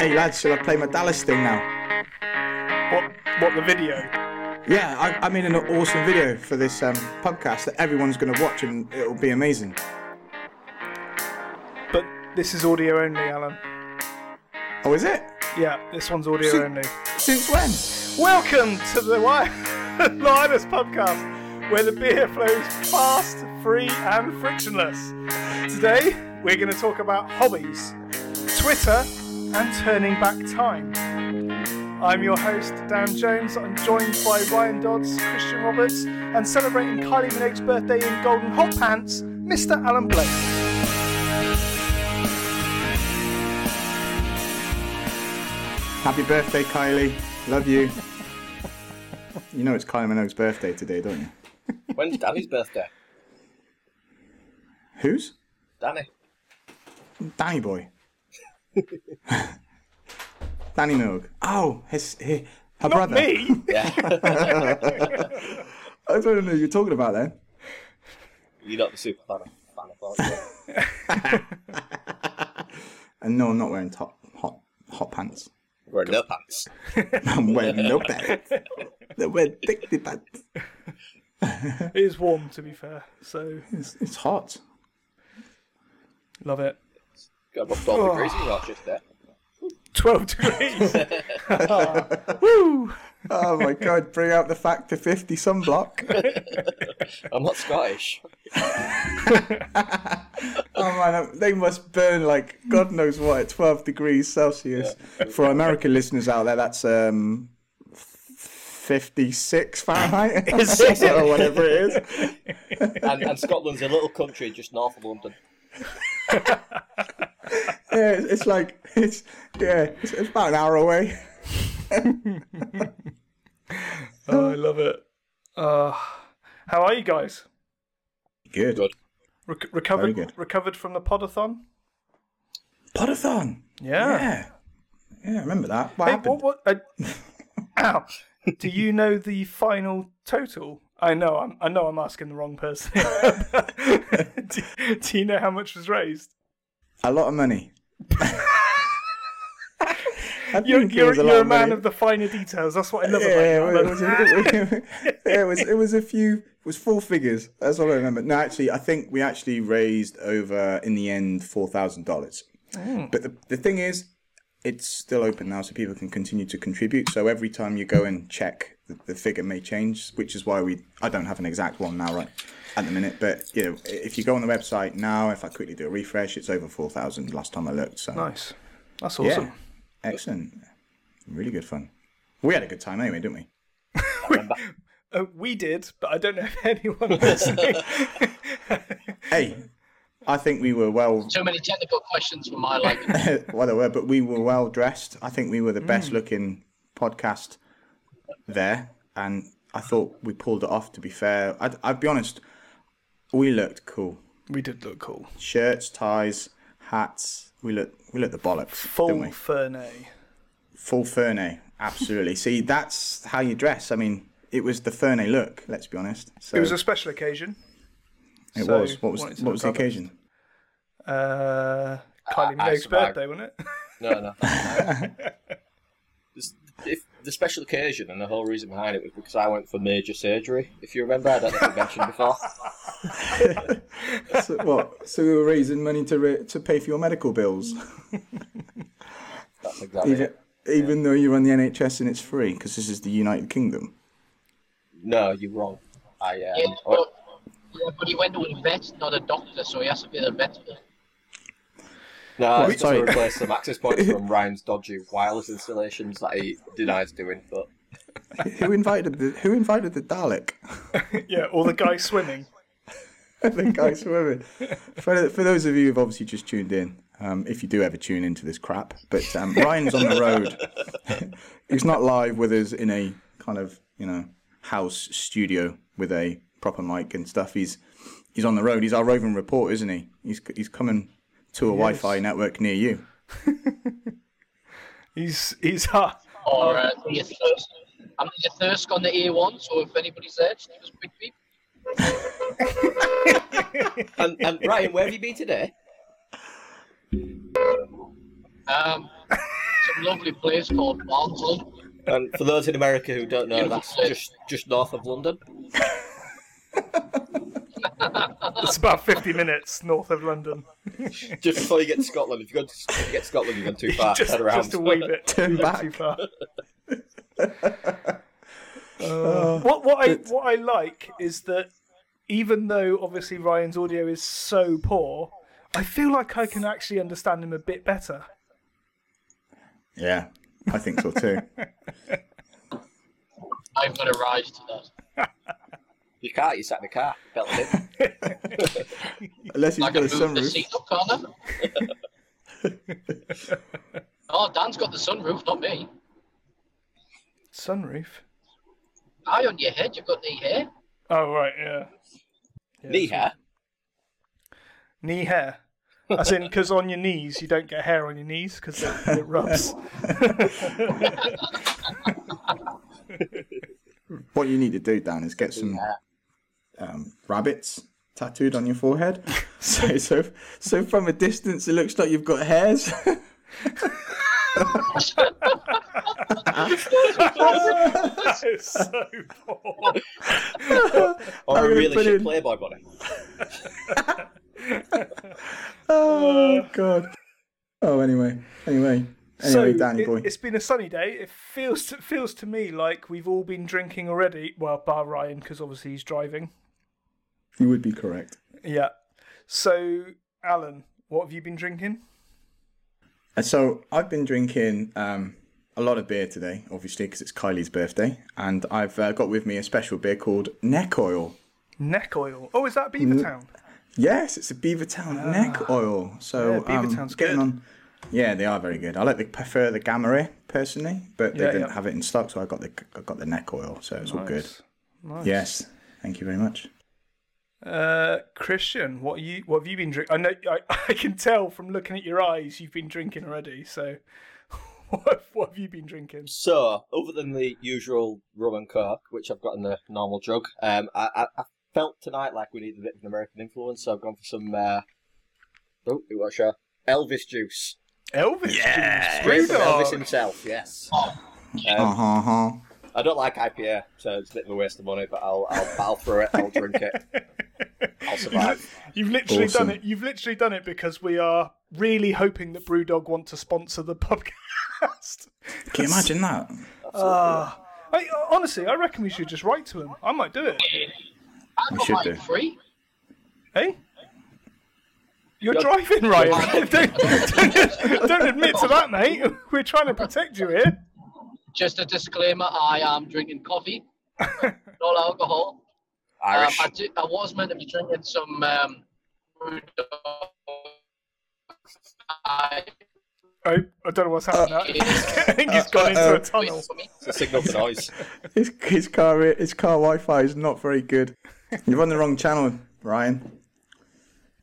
Hey lads, shall I play my Dallas thing now? What? What the video? Yeah, I, I made an awesome video for this um, podcast that everyone's going to watch and it'll be amazing. But this is audio only, Alan. Oh, is it? Yeah, this one's audio Si- only. Since when? Welcome to the Linus podcast, where the beer flows fast, free, and frictionless. Today, we're going to talk about hobbies, Twitter, and turning back time. I'm your host, Dan Jones. I'm joined by Ryan Dodds, Christian Roberts, and celebrating Kylie Minogue's birthday in golden hot pants, Mr. Alan Blake. Happy birthday, Kylie. Love you. you know it's Kylie Minogue's birthday today, don't you? When's Danny's birthday? Whose? Danny. Danny boy. Danny Minogue. Oh, his, his her Not brother. me! Yeah. I don't know who you're talking about then. You're not the super fan of, fan of Thor, And no, I'm not wearing top hot hot pants. We're no pants. I'm wearing no pants. They're wearing thick pants. It is warm, to be fair, so It's, it's hot. love it. Got about 12 degrees in Rochester. 12 degrees. Woo! Oh my god, bring out the factor 50 sunblock. I'm not Scottish. Oh man, they must burn like God knows what at 12 degrees Celsius. For American listeners out there, that's um 56 Fahrenheit Is it? or whatever it is. And, and Scotland's a little country just north of London. Yeah, it's, it's like it's yeah, it's, it's about an hour away. Oh, I love it. Uh, how are you guys? Good. Good. Rec- recovered good. recovered from the podathon? Podathon. Yeah. Yeah. Yeah, I remember that. What Hey, happened? what, what, uh, ow. Do you know the final total? I know, I'm, I know I'm asking the wrong person. do, do you know how much was raised? A lot of money. You're, you're, a you're a man money. of the finer details. That's what I love yeah, about you. it, was, it was it was a few it was four figures. That's all I remember. No, actually, I think we actually raised over in the end four thousand dollars. Mm. But the the thing is, it's still open now, so people can continue to contribute. So every time you go and check, the, the figure may change, which is why we I don't have an exact one now, right? At the minute, but you know, if you go on the website now, if I quickly do a refresh, it's over four thousand last time I looked. So Nice. That's awesome. yeah, excellent, really good fun. We had a good time anyway, didn't we? Uh, we did, but I don't know if anyone listening. Hey, I think we were well, So many technical questions for my liking. well, there were, but we were well dressed. I think we were the best mm. looking podcast there, and I thought we pulled it off. To be fair, I'd, I'd be honest, we looked cool. we did look cool. Shirts, ties, hats. We looked, we looked the bollocks, Full didn't we? Fernay. Full Fernay, absolutely. See, that's how you dress. I mean, it was the Fernay look. Let's be honest. So It was a special occasion. it so was. What was what was the look up. occasion? Uh, Kylie I Minogue's birthday, wasn't it? No, no. This- if the special occasion and the whole reason behind it was because I went for major surgery. If you remember, I don't know if I mentioned before. so, what? So we were raising money to ra- to pay for your medical bills. That's exactly Even, it. even though you run the NHS and it's free, because this is the United Kingdom. No, you're wrong. I um, Yeah, but, yeah, but he went to a vet, not a doctor, so he has to pay the vet bill. No, I was Wait, supposed sorry. to replace some access points from Ryan's dodgy wireless installations that he denies doing, but who invited the Who invited the Dalek? Yeah, or the guy swimming. the guy swimming. For, for those of you who've obviously just tuned in, um, if you do ever tune into this crap, but um, Ryan's on the road. He's not live with us in a kind of you know house studio with a proper mic and stuff. He's he's on the road. He's our roving reporter, isn't he? He's he's coming to a Wi-Fi network near you. He's he's uh, Or uh, the thirst. I'm the thirst on the A1, so if anybody's there, just give us a quick beep. And, and Ryan, where have you been today? Um, some lovely place called Barnsley. And for those in America who don't know, Beautiful that's place. just just north of London. It's about 50 minutes north of London. Just before you get to Scotland. If you go to, if you get to Scotland, you've gone too far. just, Turn around. just a wee bit, Turn back. too far. Uh, what what I what I like is that even though obviously Ryan's audio is so poor, I feel like I can actually understand him a bit better. Yeah, I think so too. I'm going to rise to that. You can't. You sat in the car. Felt it. Unless he's I got can a move the sunroof. seat up, can't I? oh, Dan's got the sunroof, not me. Sunroof. Eye on your head, you've got knee hair. Oh right, yeah. Yeah, Knee hair. Knee hair. As in, because on your knees you don't get hair on your knees because it, it rubs. What you need to do, Dan, is get some um, rabbits tattooed on your forehead. so, so, so from a distance, it looks like you've got hairs. that is so poor. Or I'm a really put shit in- Playboy bunny. oh God. Oh, anyway, anyway, anyway, Danny boy. it, boy. has been a sunny day. It feels to, feels to me like we've all been drinking already. Well, bar Ryan because obviously he's driving. You would be correct. Yeah. So, Alan, what have you been drinking? So I've been drinking um, a lot of beer today, obviously, because it's Kylie's birthday, and I've uh, got with me a special beer called Neck Oil. Neck oil. Oh, is that Beavertown? Yes, it's a Beavertown neck oil. So Yeah, um, Beavertown's getting good. on. Yeah, they are very good. I like the prefer the Gamma Ray personally, but they Yeah, didn't yeah. have it in stock, so I got the I got the neck oil. So it's all good. Nice. Yes, thank you very much. Uh, Christian, what are you? What have you been drinking? I know I, I can tell from looking at your eyes you've been drinking already. So, what, what have you been drinking? So, other than the usual rum and coke, which I've got in the normal jug, um, I, I, I felt tonight like we needed a bit of an American influence, so I've gone for some. Uh, oh, what show? Elvis juice. Elvis. Yeah. Juice. Straight from Elvis himself. Yes. Uh Um, huh. Huh. I don't like IPA, so it's a bit of a waste of money, but I'll I'll battle through it. I'll drink it. I'll survive. You've literally Awesome. done it. You've literally done it because we are really hoping that Brewdog want to sponsor the podcast. Can you imagine that? Ah. I, honestly, I reckon we should just write to him. I might do it. I should mine do. free. Hey? You're driving, Ryan. don't, don't, don't admit to that, mate. We're trying to protect you here. Just a disclaimer: I am drinking coffee, no alcohol. Um, Irish. I, did, I was meant to be drinking some. Um, I- I, I don't know what's happening. now. I think he's gone into uh-oh. a tunnel. for me. It's a signal for noise. His his car his car Wi-Fi is not very good. You're on the wrong channel, Ryan.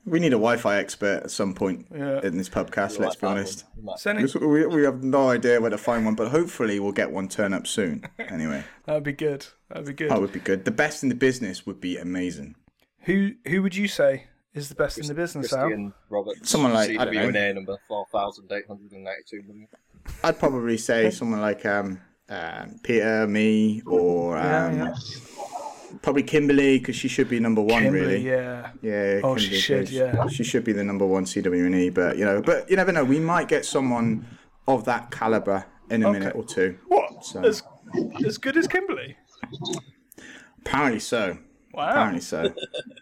We need a Wi-Fi expert at some point Yeah. in this podcast. Let's be honest. Send it. Because We, we have no idea where to find one, but hopefully we'll get one turn up soon. Anyway, That'd be good. That'd be good. that would be good. The best in the business would be amazing. Who who would you say is the best in the business, Al? Christian Roberts. Someone like- I don't know. CWNA number 4,892. I'd probably say someone like um, um, Peter, me, or um, yeah. Probably Kimberly because she should be number one. Kimberly, really, yeah. Yeah. Oh, she should, yeah. She should be the number one CWNE, but you know, but you never know. We might get someone of that caliber in a minute or two. What? So- As as good as Kimberly? Apparently so. Wow. Apparently so.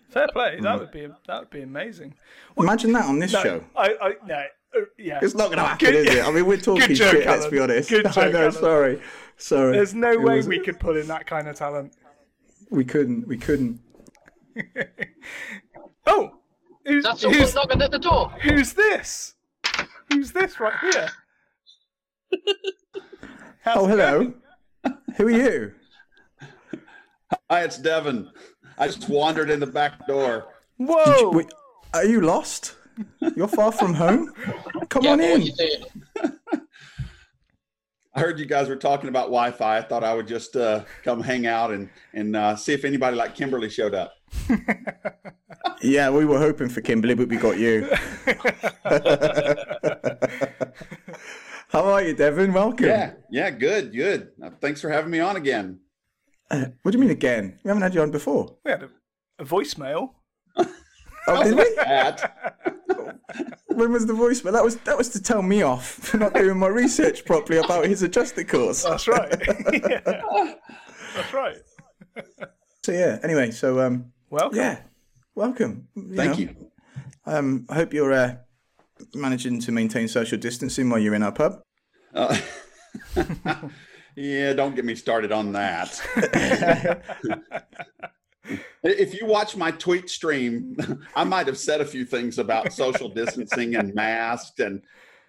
Fair play. Mm. That would be that would be amazing. Imagine that on this No, show. I, I no. uh, yeah. It's not going to happen, Good- is it? I mean, we're talking joke, shit. Let's be honest. Good I know. Alan. Sorry. Sorry. There's no It way was- we could pull in that kind of talent. We couldn't. We couldn't. Oh, who's, That's someone who's, knocking at the door. who's this? Who's this right here? How's Oh, hello. Who are you? Hi, it's Devin. I just wandered in the back door. Whoa! Wait, are you lost? You're far from home. Come Yeah, on but what in. You saying? I heard you guys were talking about Wi-Fi. I thought I would just uh, come hang out and and uh, see if anybody like Kimberly showed up. Yeah, we were hoping for Kimberly, but we got you. How are you, Devin? Welcome. Yeah, yeah, good, good. Uh, thanks for having me on again. Uh, what do you mean again? We haven't had you on before. We had a, a voicemail. Oh, did we? At When was the voicemail? That was that was to tell me off for not doing my research properly about his adjusted course. That's right. Yeah. That's right. So yeah. Anyway, so um, Welcome. yeah, welcome. thank know, you. Um, I hope you're uh, managing to maintain social distancing while you're in our pub. Uh, yeah, don't get me started on that. If you watch my tweet stream, I might have said a few things about social distancing and masks and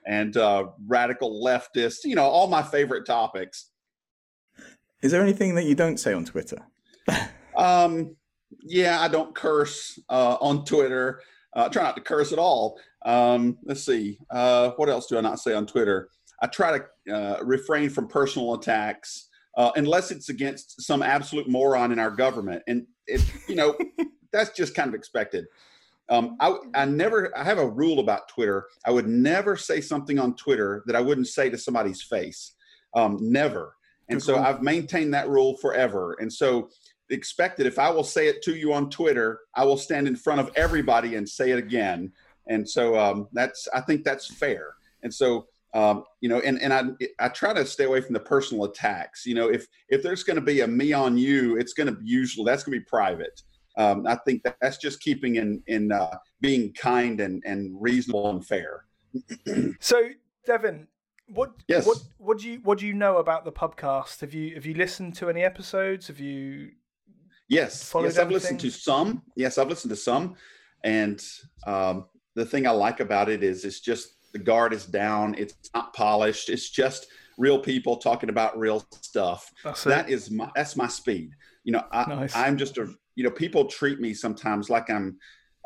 and uh, radical leftists. You know, all my favorite topics. Is there anything that you don't say on Twitter? Um, yeah, I don't curse uh, on Twitter. Uh, I try not to curse at all. Um, let's see. Uh, what else do I not say on Twitter? I try to uh, refrain from personal attacks uh, unless it's against some absolute moron in our government, and it, you know, that's just kind of expected. Um, I, I never. I have a rule about Twitter. I would never say something on Twitter that I wouldn't say to somebody's face. Um, never. And so. I've maintained that rule forever. And so expect that if I will say it to you on Twitter, I will stand in front of everybody and say it again. And so um, that's I think that's fair. And so um, you know, and and I I try to stay away from the personal attacks. You know, if if there's going to be a me on you, it's going to be usually that's going to be private. Um, I think that that's just keeping in in uh, being kind and and reasonable and fair. So, Devin, what Yes. what what do you what do you know about the podcast? Have you have you listened to any episodes? Have you Yes, yes, I've listened to some. Yes, I've listened to some, and um, the thing I like about it is it's just the guard is down. It's not polished. It's just real people talking about real stuff. that's? That is my that's my speed. You know, I, Nice. I'm just a you know people treat me sometimes like I'm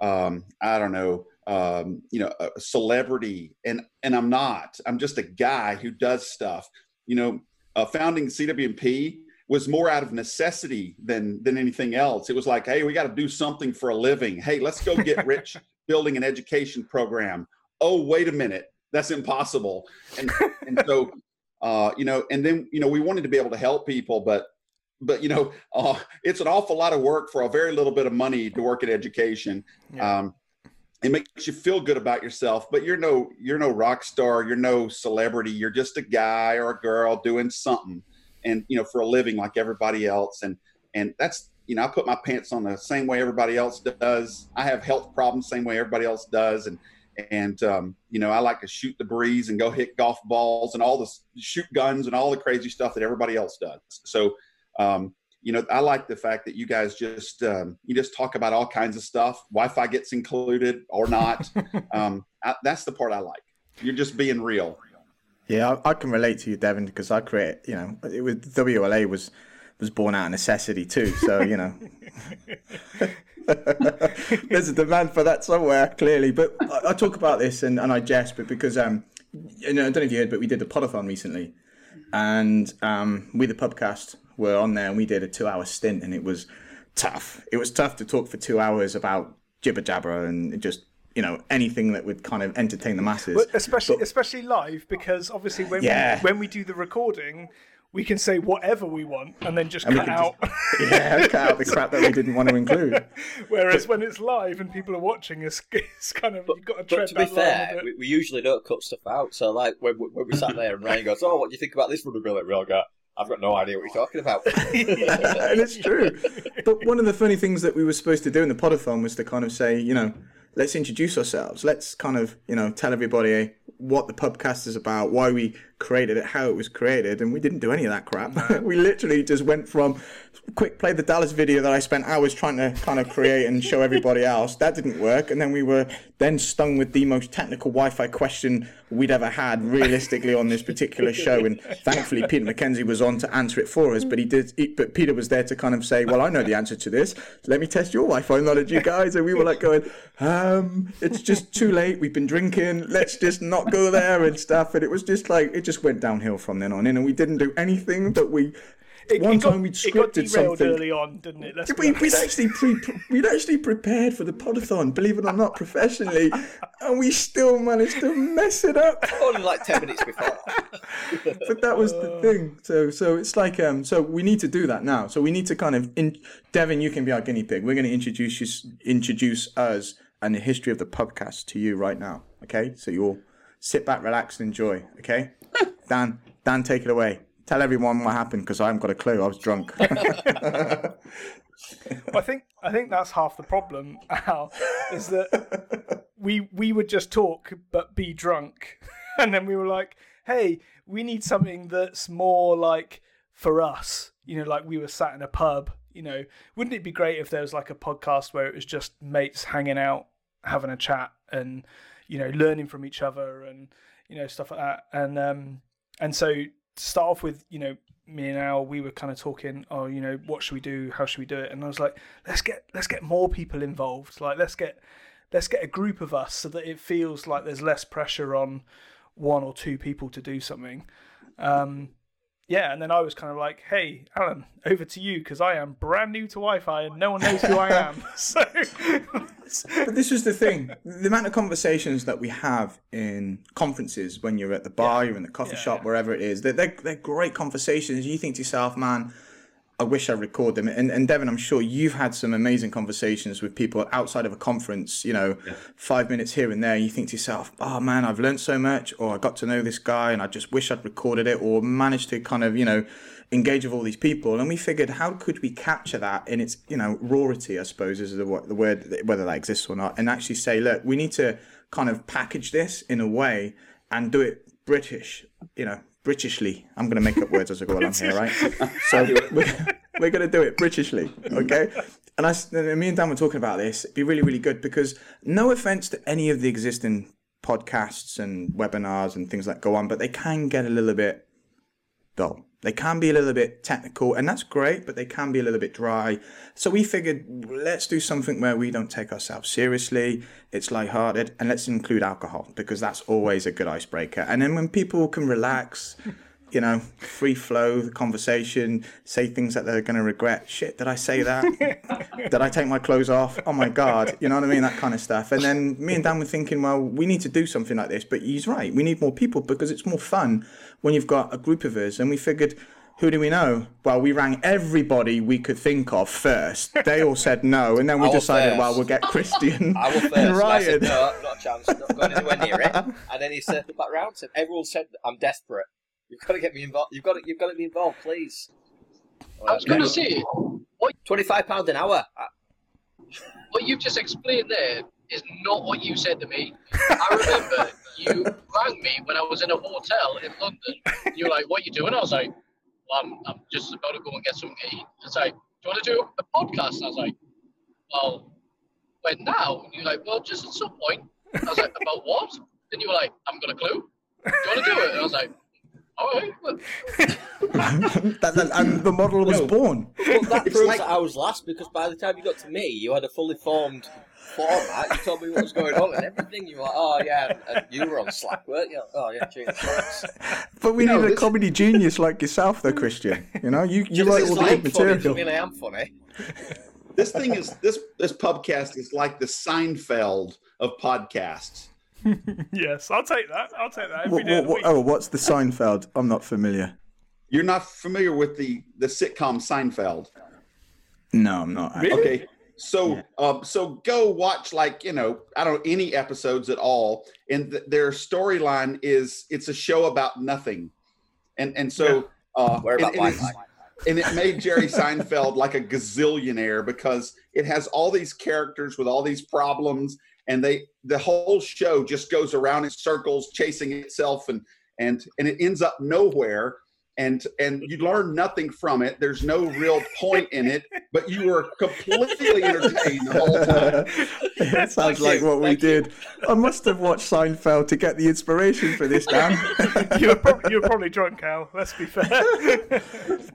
um, I don't know um, you know a celebrity and and I'm not. I'm just a guy who does stuff. You know, uh, founding CWNP was more out of necessity than than anything else. It was like, hey, we got to do something for a living. Hey, let's go get rich building an education program. Oh, wait a minute, that's impossible. And and so uh, you know, and then you know, we wanted to be able to help people, but but you know, uh, it's an awful lot of work for a very little bit of money to work at education. Yeah. Um, it makes you feel good about yourself, but you're no you're no rock star, you're no celebrity, you're just a guy or a girl doing something, and you know, for a living like everybody else, and and that's you know, I put my pants on the same way everybody else does. I have health problems same way everybody else does, and and um, you know, I like to shoot the breeze and go hit golf balls and all the shoot guns and all the crazy stuff that everybody else does. So, um, you know, I like the fact that you guys just um, you just talk about all kinds of stuff. Wi-Fi gets included or not. um, I, that's the part I like. You're just being real. Yeah, I, I can relate to you, Devin, because I create. You know, it was WLA was was born out of necessity too. So you know, there's a demand for that somewhere clearly. But I, I talk about this and, and I jest, but because um, you know, I don't know if you heard, but we did the podathon recently, and um, we the pubcast were on there and we did a two hour stint, and it was tough. It was tough to talk for two hours about jibber jabber and just. You know anything that would kind of entertain the masses, But especially But- especially live because obviously when Yeah. we, when we do the recording, we can say whatever we want and then just And cut can out. yeah, cut out the crap that we didn't want to include. Whereas when it's live and people are watching, it's, it's kind of you've got to But tread to be that line a fair, bit. we, we usually don't cut stuff out. So, like, when, we- when we sat there and Ryan goes, Oh, what do you think about this vulnerability? We all go, I've got no idea what you're talking about. and it's true. But one of the funny things that we were supposed to do in the podathon was to kind of say, you know, let's introduce ourselves. Let's kind of, you know, tell everybody what the podcast is about, why we created it, how it was created, and we didn't do any of that crap. we literally just went from quick play the Dallas video that I spent hours trying to kind of create and show everybody else. That didn't work, and then we were then stung with the most technical Wi-Fi question we'd ever had realistically on this particular show. And thankfully, Peter McKenzie was on to answer it for us. But he did. He, but Peter was there to kind of say, "Well, I know the answer to this. Let me test your Wi-Fi knowledge, you guys." And we were like going, um, "It's just too late. We've been drinking. Let's just not go there and stuff." And it was just like it just went downhill from then on in, and we didn't do anything that we It, One it got, time we'd it got scripted derailed something. early on, didn't it? Let's we, we'd actually pre, we'd actually prepared for the podathon, believe it or not, professionally, and we still managed to mess it up. Only like ten minutes before. But that was the thing. So so it's like um so we need to do that now. So we need to kind of in Devin, you can be our guinea pig. We're going to introduce you, introduce us and the history of the podcast to you right now. Okay, so you'll sit back, relax, and enjoy. Okay, Dan, Dan, take it away. Tell everyone what happened because I haven't got a clue. I was drunk. I think I think that's half the problem, Al, is that we we would just talk but be drunk, and then we were like, hey, we need something that's more like for us, you know, like we were sat in a pub. You know, wouldn't it be great if there was like a podcast where it was just mates hanging out, having a chat, and you know, learning from each other, and you know, stuff like that. And um, and so to start off with, you know, me and Al, we were kind of talking, oh, you know, what should we do? How should we do it? And I was like, let's get let's get more people involved. Like let's get let's get a group of us so that it feels like there's less pressure on one or two people to do something. Um, yeah, and then I was kind of like, hey, Alan, over to you because I am brand new to Wi-Fi and no one knows who I am. so But this is the thing: the amount of conversations that we have in conferences when you're at the bar, you're in the coffee Yeah, shop, yeah. wherever it is. They're, they're they're great conversations. You think to yourself, man. I wish I record them. And, and Devin, I'm sure you've had some amazing conversations with people outside of a conference, you know, five minutes here and there. You think to yourself, oh man, I've learned so much, or I got to know this guy and I just wish I'd recorded it, or managed to kind of, you know, engage with all these people. And we figured, how could we capture that in its, you know, rarity I suppose is the, the word, whether that exists or not, and actually say, look, we need to kind of package this in a way and do it British, you know, Britishly. I'm going to make up words as I go along here, right? So we're, we're going to do it Britishly, okay? And I, and me and Dan were talking about this. It'd be really, really good because no offense to any of the existing podcasts and webinars and things that go on, but they can get a little bit dull. They can be a little bit technical, and that's great, but they can be a little bit dry. So we figured let's do something where we don't take ourselves seriously. It's lighthearted, and let's include alcohol because that's always a good icebreaker. And then when people can relax, you know, free flow the conversation, say things that they're going to regret. Shit, did I say that? did I take my clothes off? Oh my god, you know what I mean? That kind of stuff. And then me and Dan were thinking, well, we need to do something like this. But he's right, we need more people because it's more fun when you've got a group of us. And we figured. Who do we know? Well, we rang everybody we could think of first. They all said no, and then we decided, first. well, we'll get Christian I first. and and I said, no, not a chance. Not going anywhere near it. And then he circled back round. Said, everyone said I'm desperate. You've got to get me involved. You've got to. You've got to be involved, please. I was going to say, Twenty-five pound an hour. What you've just explained there is not what you said to me. I remember you rang me when I was in a hotel in London. You were like, "What are you doing?" I was like, well, "I'm, I'm just about to go and get something to eat." It's like, "Do you want to do a podcast?" I was like, "Well, when now?" And you're like, "Well, just at some point." I was like, "About what?" Then you were like, "I haven't got a clue." Do you want to do it? And I was like, "All right." That, that- and the model was born. Well, that proves like- that I was last because by the time you got to me, you had a fully formed format. You told me what was going on and everything. You were like, "Oh yeah," and, and you were on Slack, weren't you? Oh yeah, cheers. thanks. But we No, need a this- comedy genius like yourself, though, Christian. You know, you, you Just write all the I'm good funny material. doesn't mean I am funny. this thing is this this pubcast is like the Seinfeld of podcasts. Yes, I'll take that. I'll take that every What, day what, of the what, oh, what's the Seinfeld? I'm not familiar. You're not familiar with the the sitcom Seinfeld. No, I'm not. Really? Okay. So, um, so go watch like you know I don't know any episodes at all, and th- their storyline is it's a show about nothing, and and so uh, Where and- about and it's- and it made Jerry Seinfeld like a gazillionaire because it has all these characters with all these problems, and they the whole show just goes around in circles, chasing itself, and and and it ends up nowhere. And and you learn nothing from it. There's no real point in it, but you were completely entertained the whole time. it sounds like you, what we you. did. I must have watched Seinfeld to get the inspiration for this, Dan. you, were prob- you were probably drunk, cal Let's be fair.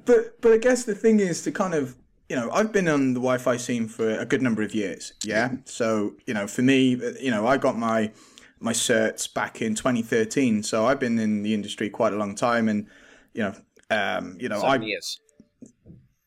but but I guess the thing is to kind of you know I've been on the Wi-Fi scene for a good number of years. Yeah, so you know for me, you know I got my my certs back in 2013, so I've been in the industry quite a long time, and you know um, you know I years.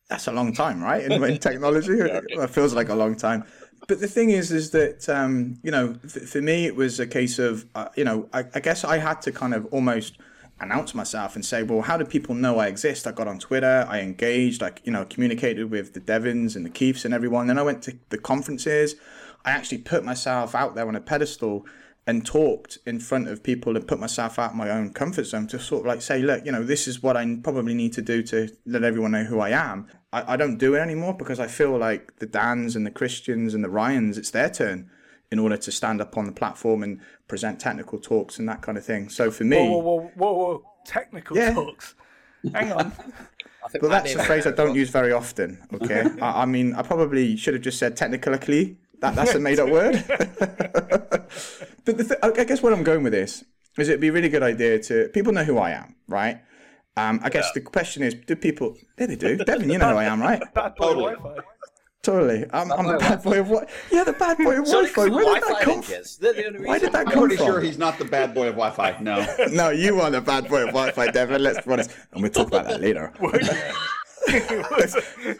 that's a long time, right? In, in technology, it feels like a long time. But the thing is, is that um, you know, for, for me, it was a case of uh, you know, I, I guess I had to kind of almost announce myself and say, well, how do people know I exist? I got on Twitter, I engaged, like, you know, communicated with the Devons and the Keiths and everyone. Then I went to the conferences. I actually put myself out there on a pedestal and talked in front of people and put myself out my own comfort zone to sort of like say, look, you know, this is what I probably need to do to let everyone know who I am. I, I don't do it anymore because I feel like the Dans and the Christians and the Ryans, it's their turn in order to stand up on the platform and present technical talks and that kind of thing. So for me, Whoa, whoa, whoa, whoa, whoa. Technical Yeah. talks. Hang on. I But that's a phrase I don't use very often. Okay, I, I mean, I probably should have just said technically. That that's a made-up word. but the th- I guess where I'm going with this is it'd be a really good idea to people know who I am, right? Um, I guess the question is, do people? Yeah, they do. Devin, you know who I am, right? Bad boy Totally. Wi-Fi. Totally. I'm, I'm the boy bad boy of what? Yeah, the bad boy of Sorry, Wi-Fi. Where did that come from? is. They're the only Why did that I'm come pretty from? sure he's not the bad boy of Wi-Fi. No. No, you are the bad boy of Wi-Fi, Devin. Let's be honest, and we'll talk about that later.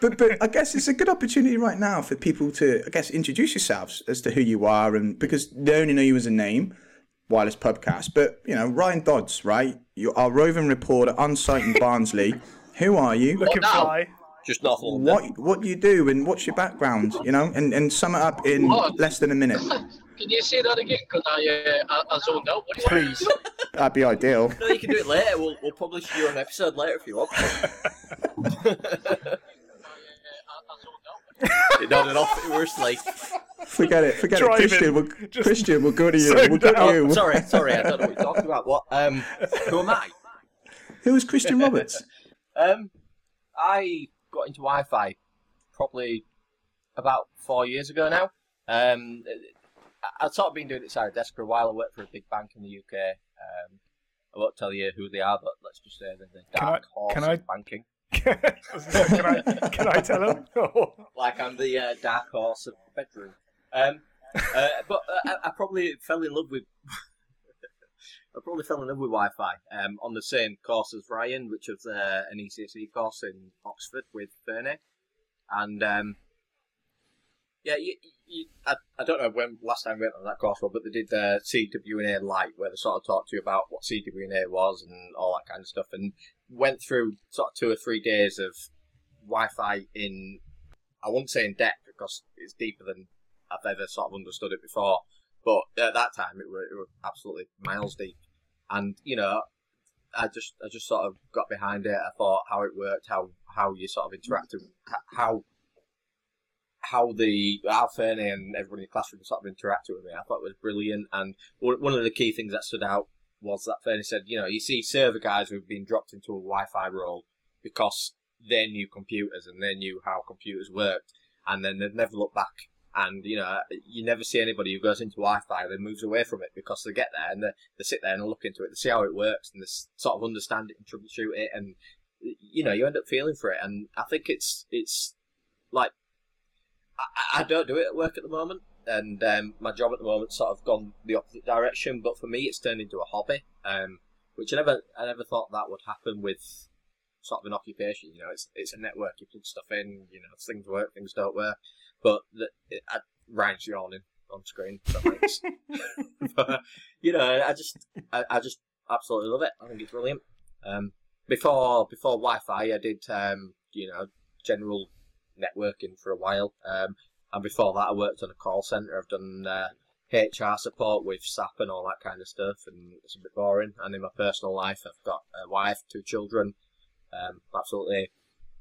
but but I guess it's a good opportunity right now for people to I guess introduce yourselves as to who you are and because they only know you as a name, wireless podcast. But you know Ryan Dodds, right? You are roving reporter on site in Barnsley. Who are you? Looking oh, now? fly. Just North London. What what do you do and what's your background? You know, and and sum it up in What? less than a minute. Can you say that again? Because I, uh, I, I zoned out. What do you want? Please. That'd be ideal. No, you can do it later. We'll, we'll publish your own episode later if you want. you nodded off. It was like, Forget it. Forget Driving. it. Christian, we'll, Just Christian, we'll go to you. We'll go to out. you. sorry, sorry, I don't know what you're talking about. What? Um, who am I? Who is Christian Roberts? Um, I got into Wi-Fi probably about four years ago now. Um, I- I'd sort of been doing it side desk for a while. I worked for a big bank in the UK. Um, I won't tell you who they are, but let's just say they're the Can I- dark horse can I- of banking. can I can I tell him? Like I'm the uh, dark horse of bedroom. Um, uh, but uh, I, I probably fell in love with. I probably fell in love with Wi-Fi um, on the same course as Ryan, which was uh, an ECSE course in Oxford with Fernie, and um, yeah, you, you, I, I don't know when last time we went on that course, but they did the CWNA Light, where they sort of talked to you about what CWNA was and all that kind of stuff, and went through sort of two or three days of Wi-Fi in, I wouldn't say in depth because it's deeper than I've ever sort of understood it before, but at that time it were, it were absolutely miles deep, and you know, I just I just sort of got behind it. I thought how it worked, how how you sort of interacted, how how the how Fernie and everybody in the classroom sort of interacted with me. I thought it was brilliant, and one of the key things that stood out was that Fernie said, you know, you see server guys who've been dropped into a Wi-Fi role because they knew computers and they knew how computers worked, and then they've never looked back. And you know, you never see anybody who goes into Wi-Fi and then moves away from it because they get there and they, they sit there and look into it, they see how it works, and they sort of understand it and troubleshoot it, and you know, you end up feeling for it. And I think it's it's like I, I don't do it at work at the moment, and um, my job at the moment sort of gone the opposite direction. But for me, it's turned into a hobby, um, which I never I never thought that would happen with sort of an occupation. You know, it's it's a network. You plug stuff in. You know, things work, things don't work. But the, it, I, Ryan's yawning on screen. Makes, but, you know, I just I, I just absolutely love it. I think it's brilliant. Um, before before Wi-Fi, I did um, you know general networking for a while. Um, and before that, I worked on a call center. I've done uh, HR support with SAP and all that kind of stuff, and it's a bit boring. And in my personal life, I've got a wife, two children. Um, absolutely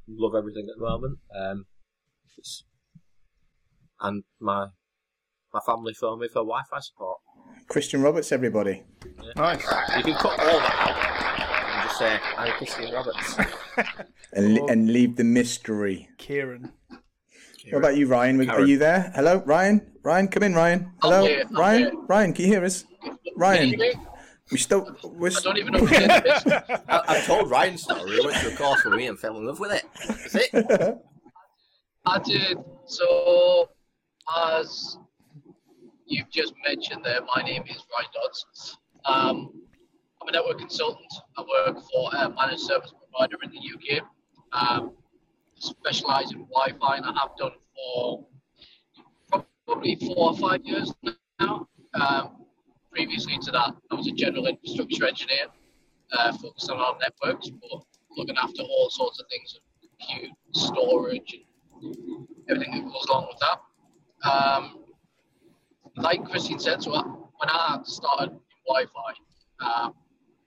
love everything at the moment. Um, it's, and my my family phone me for Wi-Fi support. Christian Roberts, everybody. Nice. You can cut all that out and just say I'm Christian Roberts. And, le- and leave the mystery. Kieran. What about you, Ryan? Are you there? Hello, Ryan? Ryan, come in, Ryan. Hello, here, I'm Ryan? here. Ryan, can you hear us? Ryan, we still... We're I don't even know who it is. I, I've told Ryan's story. He went to a course with me and fell in love with it. That's it. I did. So, as you've just mentioned there, my name is Ryan Dodds. Um, I'm a network consultant. I work for a managed service provider in the UK. Um, specialise in Wi-Fi, and I have done for probably four or five years now. Um, previously to that, I was a general infrastructure engineer, uh, focused on our networks, but looking after all sorts of things, compute, storage, and everything that goes along with that. Um, like Christine said, so I, when I started in Wi-Fi, um,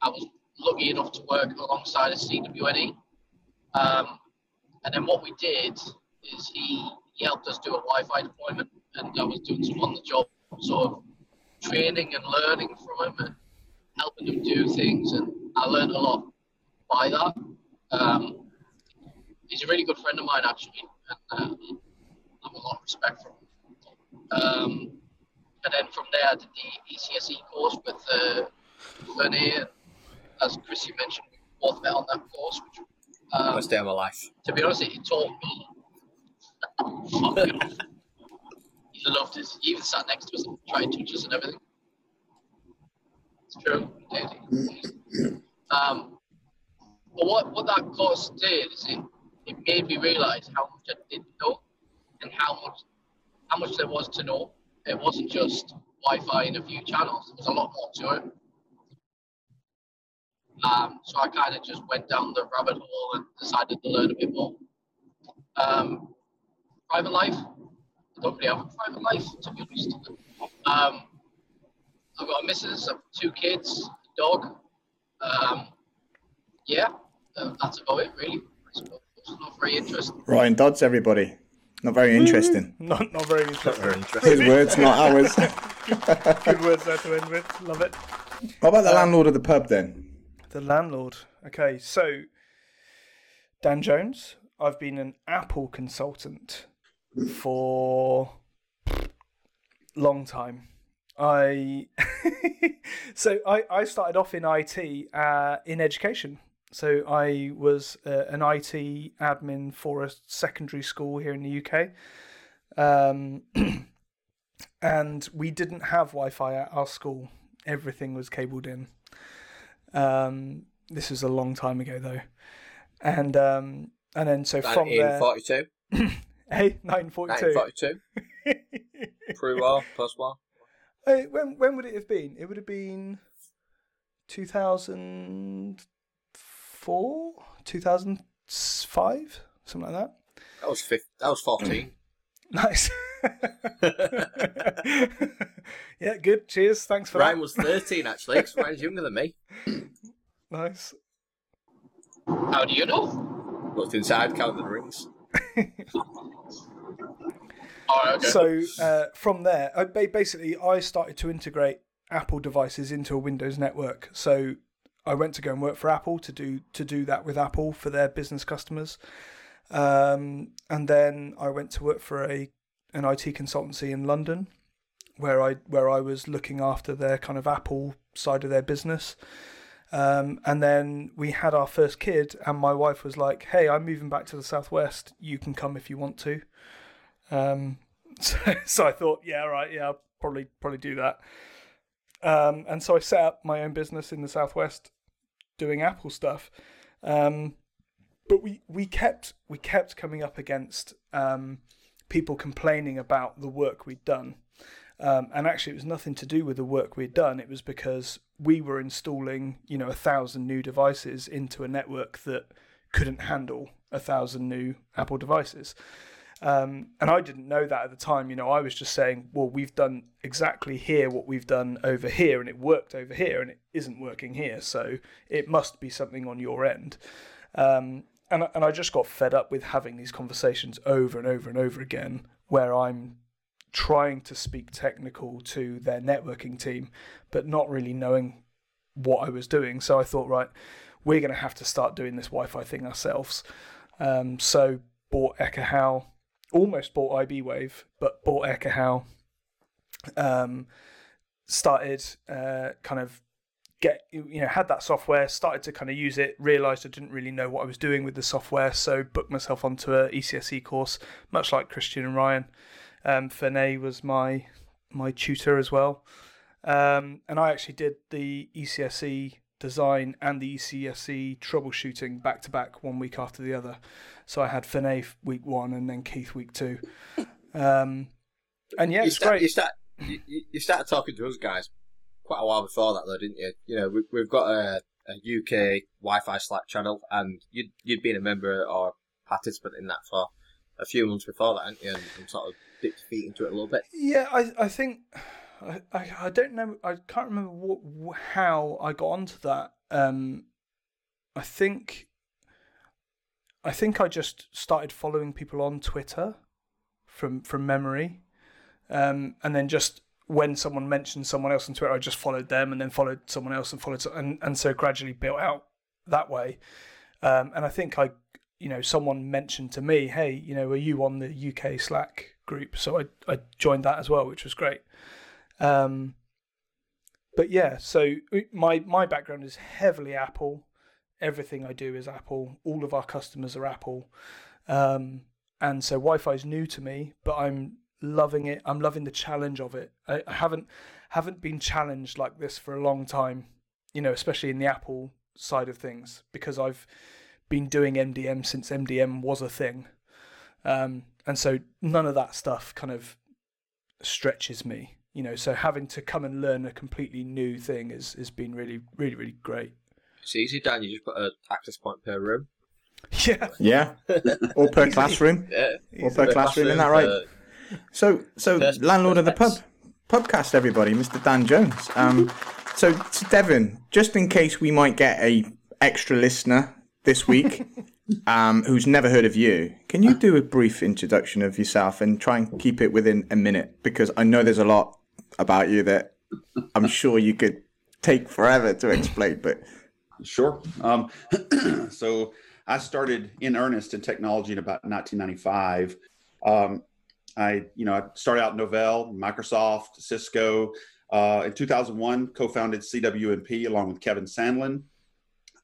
I was lucky enough to work alongside a CWNE. Um, and then what we did is he, he helped us do a Wi-Fi deployment, and I was doing some on-the-job sort of training and learning from him and helping him do things, and I learned a lot by that. Um, he's a really good friend of mine, actually, and uh, I have a lot of respect for him. Um, and then from there, I did the ECSE course with uh, and as Chrissy mentioned, we both met on that course, which um, Best day of my life. to be honest, he taught me. he loved it. He even sat next to us and tried to touch us and everything. It's true. Um, but what, what that course did is it, it made me realise how much I didn't know and how much how much there was to know. It wasn't just Wi-Fi and a few channels. There was a lot more to it. Um, so I kind of just went down the rabbit hole and decided to learn a bit more. Um, private life, I don't really have a private life, to be honest. Um, I've got a missus, two kids, a dog. Um, yeah, uh, that's about it, really. Not very interesting. Ryan Dodds, everybody. Not very interesting. Not not very Not interesting. very interesting. His words, not ours. Good words there to end with. Love it. What about the landlord of the pub then? The landlord. Okay, so Dan Jones. I've been an Apple consultant for long time. I so I, I started off in IT uh, in education. So I was uh, an IT admin for a secondary school here in the UK, um, and we didn't have Wi-Fi at our school. Everything was cabled in. Um, this was a long time ago though, and um, and then so from there, 1942. hey, nineteen forty-two. 1942. Pre-war, post-war. Hey, when when would it have been? It would have been two thousand four, two thousand five, something like that. That was fifth. That was 14. Nice. yeah, good. Cheers. Thanks for Ryan was 13 actually, because Ryan's younger than me. Nice. How do you know? Looked inside, counted the rings. All right, okay. So uh, from there, I, basically, I started to integrate Apple devices into a Windows network. So I went to go and work for Apple to do to do that with Apple for their business customers, um, and then I went to work for a an IT consultancy in London, where I where I was looking after their kind of Apple side of their business. Um, and then we had our first kid, and my wife was like, "Hey, I'm moving back to the southwest. You can come if you want to." Um, so, so I thought, yeah, right, yeah, I'll probably probably do that. Um, and so I set up my own business in the southwest, doing Apple stuff. Um, but we we kept we kept coming up against um, people complaining about the work we'd done. Um, and actually, it was nothing to do with the work we'd done. It was because we were installing, you know, a thousand new devices into a network that couldn't handle a thousand new Apple devices. Um, and I didn't know that at the time. You know, I was just saying, well, we've done exactly here what we've done over here, and it worked over here, and it isn't working here. So it must be something on your end. Um, and and I just got fed up with having these conversations over and over and over again, where I'm trying to speak technical to their networking team, but not really knowing what I was doing. So I thought, right, we're going to have to start doing this Wi-Fi thing ourselves. Um, so bought Ekahau, almost bought iBwave, but bought Ekahau. Um, started uh, kind of get you know had that software, started to kind of use it, realised I didn't really know what I was doing with the software, so booked myself onto a ECSE course, much like Christian and Ryan. Um, Fernay was my my tutor as well, um, and I actually did the ECSE design and the ECSE troubleshooting back to back, one week after the other. So I had Finay week one and then Keith week two. Um, and yeah, you it's start, great. You start you, you started talking to us guys quite a while before that, though, didn't you? You know, we, we've got a, a UK Wi-Fi Slack channel, and you'd you'd been a member or participant in that for a few months before that, hadn't you? And, and sort of dipped your feet into it a little bit. Yeah, I I think I, I, I don't know I can't remember what, how I got onto that. Um, I think I think I just started following people on Twitter from from memory, um, and then just when someone mentioned someone else on Twitter, I just followed them, and then followed someone else, and followed, and and so gradually built out that way. Um, and I think I, you know, someone mentioned to me, "Hey, you know, are you on the UK Slack group?" So I I joined that as well, which was great. Um, but yeah, so my my background is heavily Apple. Everything I do is Apple. All of our customers are Apple, um, and so Wi-Fi is new to me. But I'm loving it. I'm loving the challenge of it. I, I haven't haven't been challenged like this for a long time. You know, especially in the Apple side of things, because I've been doing MDM since MDM was a thing, um, and so none of that stuff kind of stretches me you know so having to come and learn a completely new thing is has been really really really great It's easy, Dan. You just put an access point per room. yeah Yeah, or per classroom, Yeah. or per classroom. Isn't that right? Uh, So, so landlord of the pub, first pubcast, everybody, Mr. Dan Jones. Um, so, so Devin, just in case we might get a extra listener this week, um, who's never heard of you, can you do a brief introduction of yourself and try and keep it within a minute? Because I know there's a lot about you that I'm sure you could take forever to explain, but Sure. Um, so I started in earnest in technology in about 1995. Um, I, you know, I started out Novell, Microsoft, Cisco. Uh, in 2001, co-founded CWNP along with Kevin Sandlin.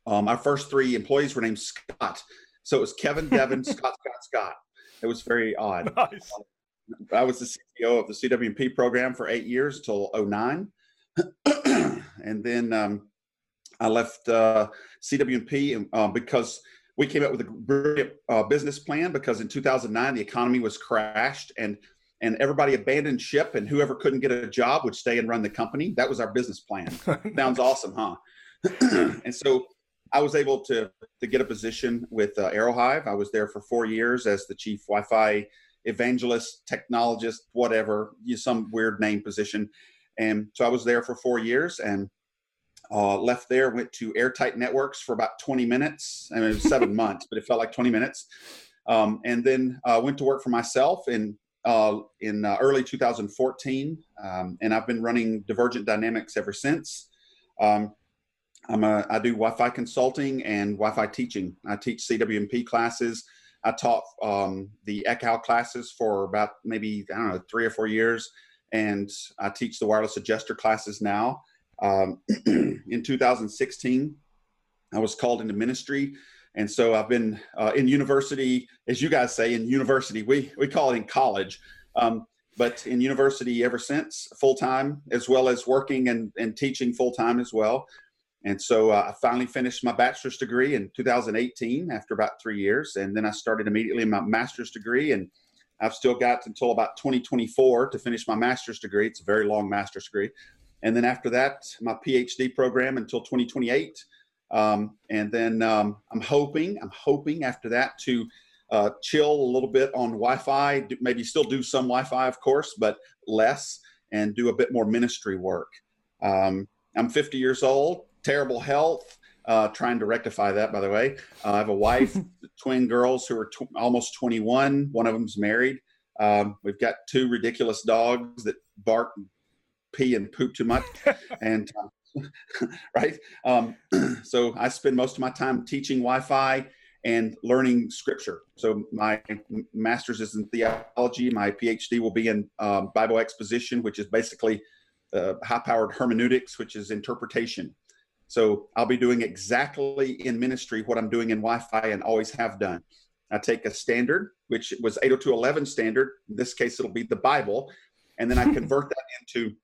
Um, our first three employees were named Scott, so it was Kevin, Devin, Scott, Scott, Scott. It was very odd. nice I was the CEO of the CWNP program for eight years until 09. and then um, I left uh, CWNP uh, because we came up with a brilliant uh, business plan because in 2009 the economy was crashed and and everybody abandoned ship and whoever couldn't get a job would stay and run the company. That was our business plan. Sounds awesome, huh? and so I was able to to get a position with uh, Aerohive. I was there for four years as the chief Wi-Fi evangelist, technologist, whatever, you some weird name position. And so I was there for four years and uh, left there, went to Airtight Networks for about 20 minutes. I mean, it was seven months, but it felt like 20 minutes. Um, and then uh, went to work for myself in uh, in uh, early 2014, um, and I've been running Divergent Dynamics ever since. Um, I'm a, I do Wi-Fi consulting and Wi-Fi teaching. I teach CWNP classes. I taught um, the Ekahau classes for about maybe I don't know three or four years, and I teach the wireless adjuster classes now. Um, in 2016, I was called into ministry, and so I've been uh, in university, as you guys say, in university. We we call it in college, um, but in university ever since, full time, as well as working and, and teaching full time as well. And so uh, I finally finished my bachelor's degree in 2018 after about three years. And then I started immediately my master's degree. And I've still got until about 2024 to finish my master's degree. It's a very long master's degree. And then after that, my PhD program until 2028. Um, and then um, I'm hoping, I'm hoping after that to uh, chill a little bit on Wi-Fi, maybe still do some Wi-Fi, of course, but less, and do a bit more ministry work. Um, I'm 50 years old, terrible health. Uh, trying to rectify that, by the way. Uh, I have a wife, twin girls who are tw- almost 21. One of them's married. Um, we've got two ridiculous dogs that bark, pee, and poop too much. and um, right, um, so I spend most of my time teaching Wi-Fi and learning Scripture. So my master's is in theology. My PhD will be in um, Bible exposition, which is basically uh, high-powered hermeneutics, which is interpretation. So I'll be doing exactly in ministry what I'm doing in Wi-Fi and always have done. I take a standard, which was 802.11 standard. In this case, it'll be the Bible, and then I convert that into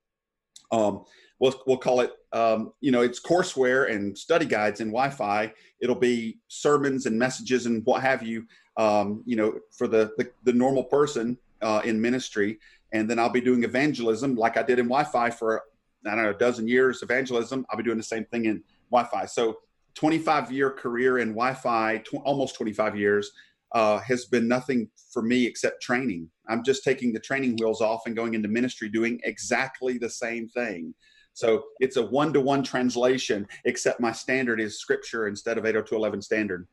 um, we'll, we'll call it, um, you know, it's courseware and study guides in Wi-Fi. It'll be sermons and messages and what have you, um, you know, for the, the, the normal person uh, in ministry. And then I'll be doing evangelism like I did in Wi-Fi for, I don't know, a dozen years evangelism. I'll be doing the same thing in Wi-Fi. So 25 year career in Wi-Fi, tw- almost 25 years, uh, has been nothing for me except training. I'm just taking the training wheels off and going into ministry doing exactly the same thing. So it's a one to one translation, except my standard is scripture instead of 802.11 standard.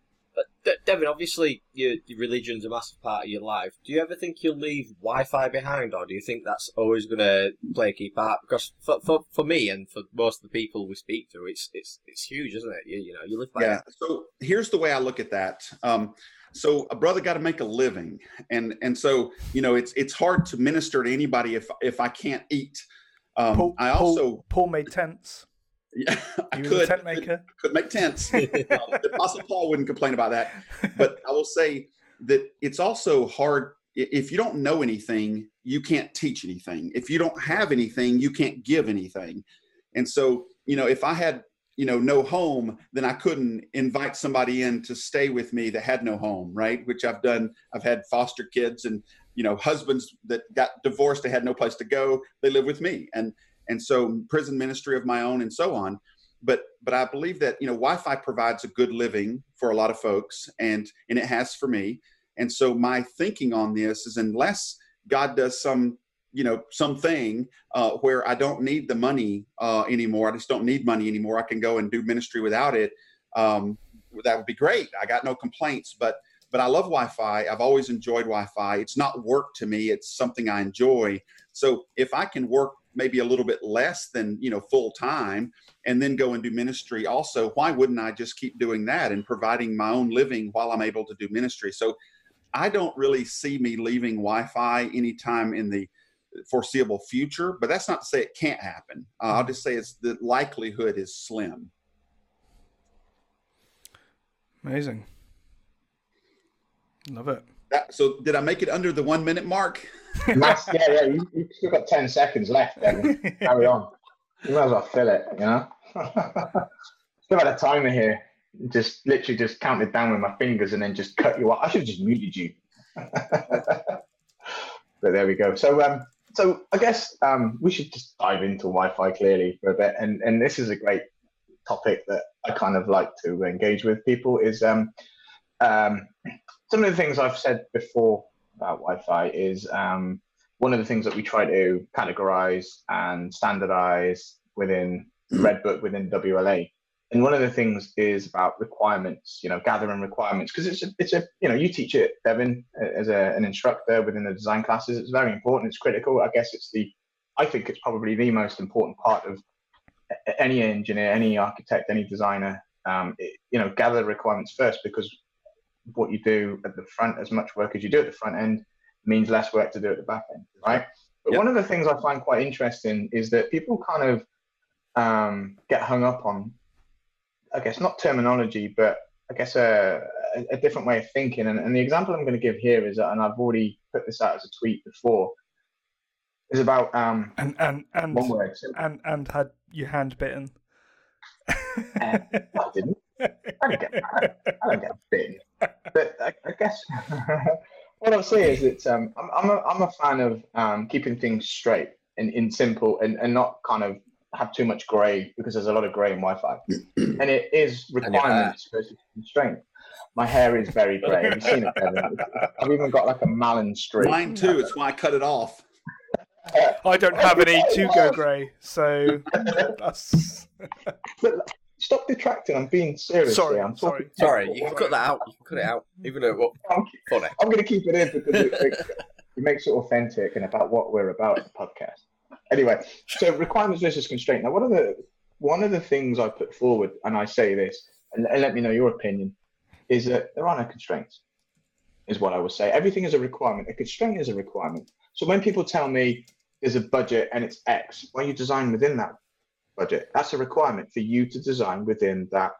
But De- Devin, obviously, your, your religion's a massive part of your life. Do you ever think you'll leave Wi-Fi behind, or do you think that's always going to play a key part? Because for, for, for me and for most of the people we speak to, it's it's it's huge, isn't it? You, you know, you live by yeah. So here's the way I look at that. Um, so a brother got to make a living, and and so you know it's it's hard to minister to anybody if if I can't eat. Um, Paul, I also Paul, Paul made tents. Yeah, I could tent maker. could make tents. Um, the Apostle Paul wouldn't complain about that. But I will say that it's also hard if you don't know anything, you can't teach anything. If you don't have anything, you can't give anything. And so, you know, if I had, you know, no home, then I couldn't invite somebody in to stay with me that had no home, right? Which I've done. I've had foster kids and, you know, husbands that got divorced, they had no place to go. They live with me. And and so prison ministry of my own and so on. But but i believe that you know wi-fi provides a good living for a lot of folks and and it has for me. And so my thinking on this is unless god does some you know something uh, where i don't need the money uh, anymore i just don't need money anymore i can go and do ministry without it um, that would be great. I got no complaints but but i love wi-fi. I've always enjoyed wi-fi. It's not work to me. It's something i enjoy. So if i can work maybe a little bit less than you know full time and then go and do ministry also why wouldn't i just keep doing that and providing my own living while i'm able to do ministry so i don't really see me leaving wi-fi anytime in the foreseeable future but that's not to say it can't happen uh, i'll just say it's the likelihood is slim Amazing. Love it. that, so did i make it under the one minute mark Yeah, yeah. You, you've still got ten seconds left. Then carry on. You might as well fill it. You know. still had a timer here. Just literally just counted down with my fingers and then just cut you off. I should have just muted you. but there we go. So um, so I guess um, we should just dive into Wi-Fi clearly for a bit. And and this is a great topic that I kind of like to engage with people. Is um, um, some of the things I've said before about Wi-Fi is um, one of the things that we try to categorize and standardize within Redbook within WLA. And one of the things is about requirements, you know, gathering requirements because it's a, it's a, you know, you teach it, Devin, as a, an instructor within the design classes. It's very important. It's critical. I guess it's the, I think it's probably the most important part of any engineer, any architect, any designer. Um, it, you know, gather requirements first because what you do at the front, as much work as you do at the front end, means less work to do at the back end, right? But Yep. one of the things I find quite interesting is that people kind of um, get hung up on, I guess, not terminology, but I guess a, a, a different way of thinking. And, and the example I'm going to give here is, and I've already put this out as a tweet before, is about um, And and and one word. And and had your hand bitten. I didn't. I don't get, I don't, I don't get bitten. But I, I guess what I'll say is that um, I'm, I'm, a, I'm a fan of um, keeping things straight and in simple and, and not kind of have too much grey because there's a lot of grey in Wi-Fi. and it is requirements versus constraint. My hair is very grey. Have you seen it, Kevin? I've even got like a Mallen streak. mine too it's why i cut it off I don't have any to go grey, so that's But stop detracting. I'm being serious. sorry. I'm Sorry. talking Sorry, you can cut that out. You can cut it out, mm-hmm. even though what I'm, funny. I'm going to keep it in because it, it, it makes it authentic and about what we're about in the podcast. Anyway, so requirements versus constraint. Now, one of the one of the things I put forward, and I say this, and, and let me know your opinion, is that there are no constraints. Is what I would say. Everything is a requirement. A constraint is a requirement. So when people tell me there's a budget and it's X, well, you design within that budget. That's a requirement for you to design within that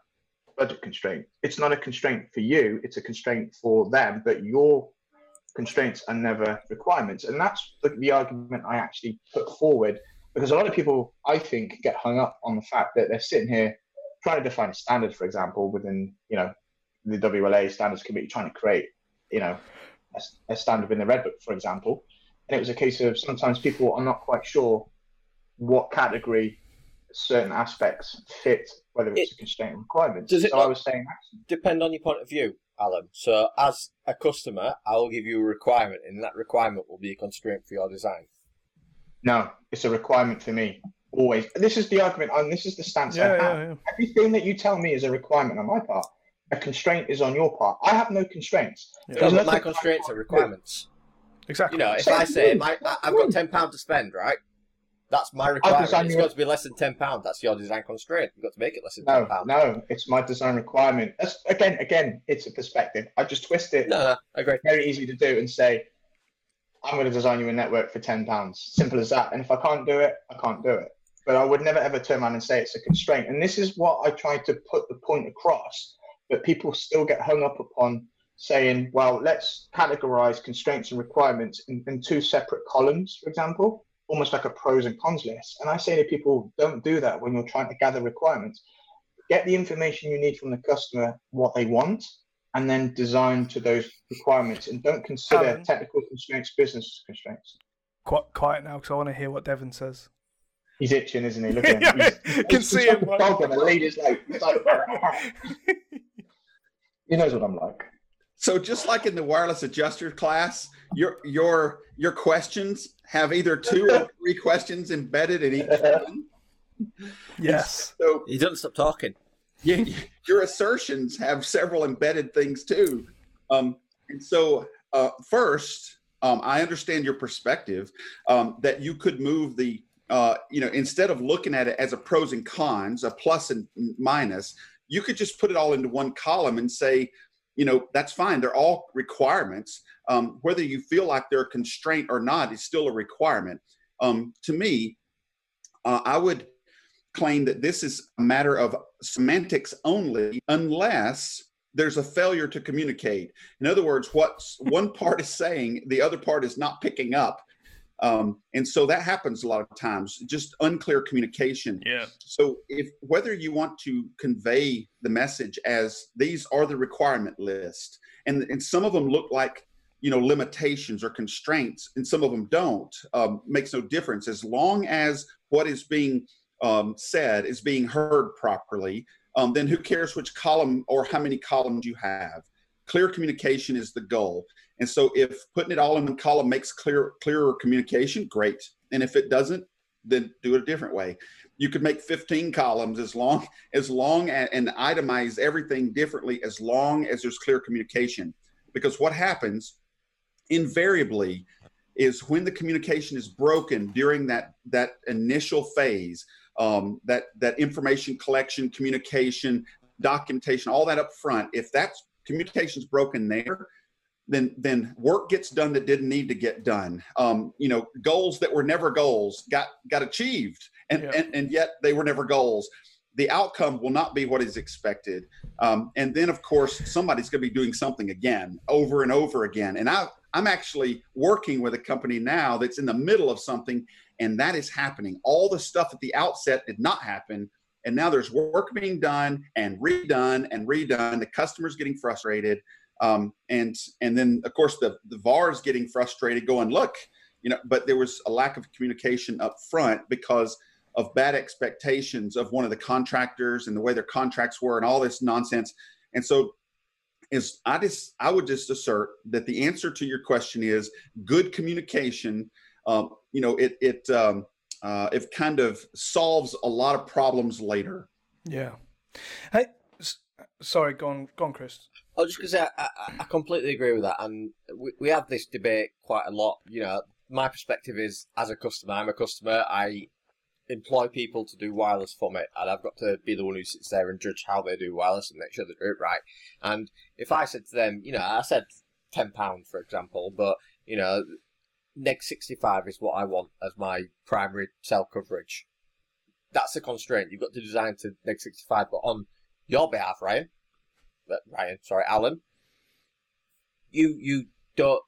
budget constraint. It's not a constraint for you, it's a constraint for them, but your constraints are never requirements. And that's the, the argument I actually put forward because a lot of people, I think, get hung up on the fact that they're sitting here trying to define a standard, for example, within you know the WLA standards committee, trying to create you know a, a standard in the Red Book, for example, and it was a case of sometimes people are not quite sure what category certain aspects fit, whether it's It- a constraint or requirement. Does it so I was saying Depend on your point of view, Alan. So, as a customer, I will give you a requirement, and that requirement will be a constraint for your design. no, it's a requirement for me. Always. This is the argument, and this is the stance Yeah, I have. yeah, yeah. Everything that you tell me is a requirement on my part. A constraint is on your part. I have no constraints. Yeah. No, my constraints are requirements. Exactly. You know, if So I say my, I- I've got ten pound to spend, right? That's my requirement. It's your- got to be less than ten pound. That's your design constraint. You've got to make it less than No, ten pound. no, it's my design requirement. That's again, again, it's a perspective. I just twist it. no, no, I agree. Very easy to do and say, I'm going to design you a network for ten pounds. Simple as that. And if I can't do it, I can't do it. But I would never ever turn around and say it's a constraint. And this is what I try to put the point across. But people still get hung up upon saying, well, let's categorize constraints and requirements in, in two separate columns, for example, almost like a pros and cons list. And I say to people, don't do that when you're trying to gather requirements. Get the information you need from the customer, what they want, and then design to those requirements. And don't consider Alan? technical constraints business constraints. Quiet, quiet now because I want to hear what Devin says. He's itching, isn't he? Look at him. Yeah, He's, can he's see like him. a dog and the leader's like, he's like he knows what I'm like. So just like in the wireless adjuster class, your your your questions have either two or three questions embedded in each one. yes. So he doesn't stop talking. yeah, your assertions have several embedded things too. Um, and so, uh, first, um, I understand your perspective um, that you could move the, uh, you know, instead of looking at it as a pros and cons, a plus and minus, you could just put it all into one column and say, you know, that's fine. They're all requirements. Um, whether you feel like they're a constraint or not is still a requirement. Um, to me, uh, I would claim that this is a matter of semantics only unless there's a failure to communicate. In other words, what one part is saying, the other part is not picking up. Um, and so that happens a lot of times, just unclear communication. Yeah. So if whether you want to convey the message as these are the requirement list, and, and some of them look like you know limitations or constraints, and some of them don't, um, makes no difference as long as what is being um, said is being heard properly. Um, then who cares which column or how many columns you have? Clear communication is the goal. And so if putting it all in one column makes clear clearer communication, great. And if it doesn't, then do it a different way. You could make 15 columns as long as long as, and itemize everything differently as long as there's clear communication. Because what happens invariably is when the communication is broken during that that initial phase, um, that that information collection, communication, documentation, all that up front. If that communication is broken there, then then work gets done that didn't need to get done. Um, you know, goals that were never goals got got achieved, and Yeah. and, and yet they were never goals. The outcome will not be what is expected, um, and then of course somebody's going to be doing something again, over and over again. And I I'm actually working with a company now that's in the middle of something, and that is happening. All the stuff at the outset did not happen. And now there's work being done and redone and redone. The customer's getting frustrated um, and and then of course the the VAR is getting frustrated, going, look, you know, but there was a lack of communication up front because of bad expectations of one of the contractors and the way their contracts were and all this nonsense. And so is I just I would just assert that the answer to your question is good communication. Um, you know, it it um, uh, it kind of solves a lot of problems later. Yeah. Hey, sorry, go on, go on, Chris. I was just going to say, I, I, completely agree with that. And we, we have this debate quite a lot. You know, my perspective is as a customer, I'm a customer, I employ people to do wireless for me, and I've got to be the one who sits there and judge how they do wireless and make sure they do it right. And if I said to them, you know, I said £10, for example, but, you know, neg 65 is what I want as my primary cell coverage. That's a constraint. You've got to design to neg 65, but on your behalf, Ryan, Ryan, sorry, Alan, you you don't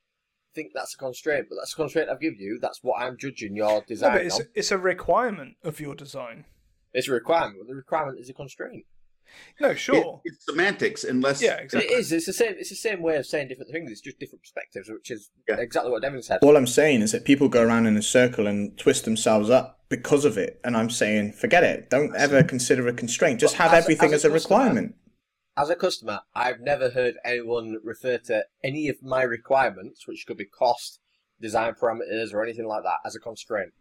think that's a constraint, but that's a constraint I've given you. That's what I'm judging your design. No, design but it's on. it's a requirement of your design. It's a requirement. but The requirement is a constraint. No, It- sure. it's semantics, unless yeah, exactly. It is. It's the same. It's the same way of saying different things. It's just different perspectives, which is Yeah. exactly what Devin said. All I'm saying is that people go around in a circle and twist themselves up because of it. And I'm saying, forget it. Don't ever consider a constraint. Just But have as a- everything as as a a requirement. As a customer, I've never heard anyone refer to any of my requirements, which could be cost, design parameters, or anything like that, as a constraint.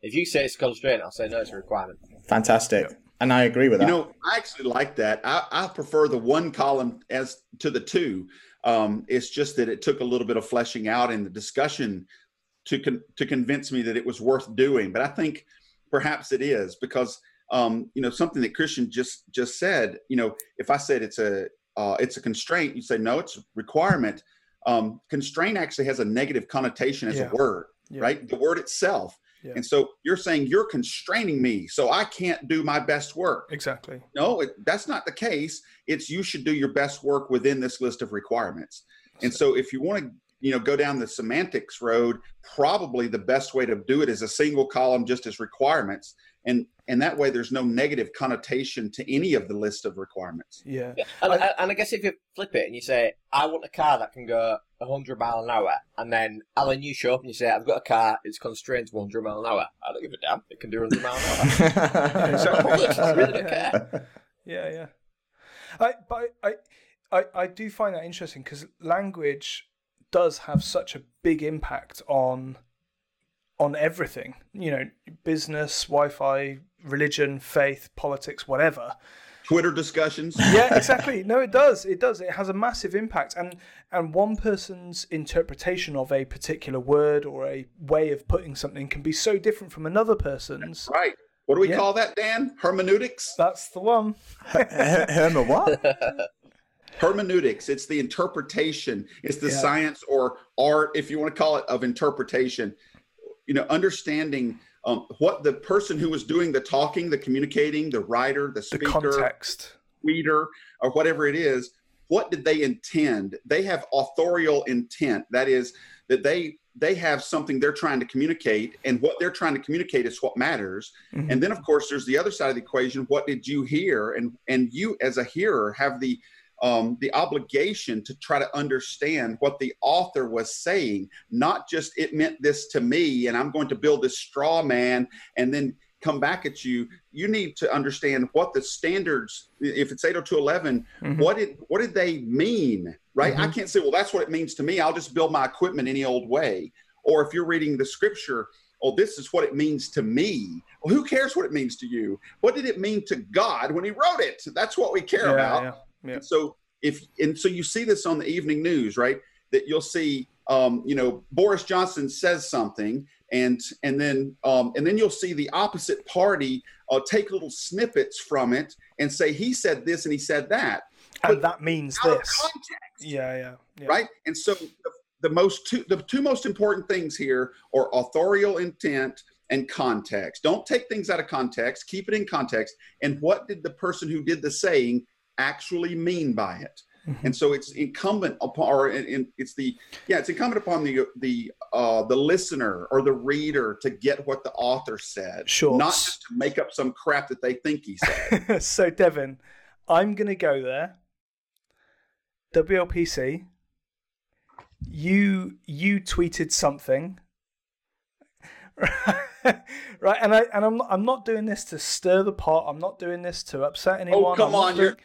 If you say it's a constraint, I'll say no, it's a requirement. Fantastic. And I agree with that. You know, I actually like that. I, I prefer the one column as to the two. Um, it's just that it took a little bit of fleshing out in the discussion to con- to convince me that it was worth doing. But I think perhaps it is because um, you know something that Christian just just said. You know, if I said it's a uh, it's a constraint, you say no, it's a requirement. Um, constraint actually has a negative connotation as Yeah. a word, Yeah. right? The word itself. Yeah. And so you're saying you're constraining me, so I can't do my best work. Exactly. No, it, that's not the case. It's you should do your best work within this list of requirements. And so if you want to, you know, go down the semantics road, probably the best way to do it is a single column just as requirements. And and that way there's no negative connotation to any of the list of requirements. Yeah. And, I- and I guess if you flip it and you say, I want a car that can go 100 mile an hour, and then Alan, you show up and you say, I've got a car, it's constrained to 100 mile an hour. I don't give a damn. It can do 100 mile an hour. I really don't care. Yeah, yeah. I, but I, I, I do find that interesting because language does have such a big impact on on everything. You know, business, Wi-Fi, religion, faith, politics, whatever. Twitter discussions. Yeah, exactly. No, it does. It does. It has a massive impact, and and one person's interpretation of a particular word or a way of putting something can be so different from another person's. Right. What do we Yeah. call that, Dan? Hermeneutics? That's the one. Herma, what? hermeneutics it's the interpretation it's the Yeah. science or art if you want to call it of interpretation you know understanding um, what the person who was doing the talking the communicating the writer the speaker, The context. tweeter or whatever it is what did they intend? They have authorial intent. That is that they they have something they're trying to communicate and what they're trying to communicate is what matters. Mhm. and then of course there's the other side of the equation. What did you hear? And and you as a hearer have the um, the obligation to try to understand what the author was saying not just it meant this to me and i'm going to build this straw man and then come back at you. You need to understand what the standards if it's 80211 Mhm. what did what did they mean right? I can't say well that's what it means to me. I'll just build my equipment any old way. Or if you're reading the scripture oh this is what it means to me. Well who cares what it means to you? What did it mean to god when he wrote it? That's what we care Yeah, about. yeah, yeah. and so if and so you see this on the evening news, right? That you'll see, um, you know, Boris Johnson says something, and and then um, and then you'll see the opposite party uh, take little snippets from it and say he said this and he said that And that means this. context, Yeah, yeah, yeah. right? And so the, the most two the two most important things here are authorial intent and context. Don't take things out of context. Keep it in context. And what did the person who did the saying actually mean by it? Mhm. And so it's incumbent upon, or in, it's the yeah, it's incumbent upon the the uh, the listener or the reader to get what the author said, Sure. not just to make up some crap that they think he said. so Devin, I'm gonna go there. WLPC. You you tweeted something. right, and I and I'm not, I'm not doing this to stir the pot. I'm not doing this to upset anyone. oh come I'm on, doing- you're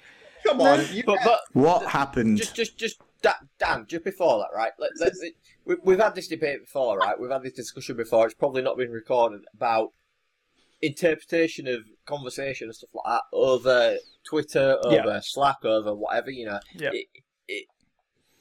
come on, you But, but What happened? just, just, just, Dan, Dan, just before that, right? Let, let's, we, we've had this debate before, right? We've had this discussion before. It's probably not been recorded about interpretation of conversation and stuff like that over Twitter, over Yeah. Slack, over whatever, you know. Yeah. It, it,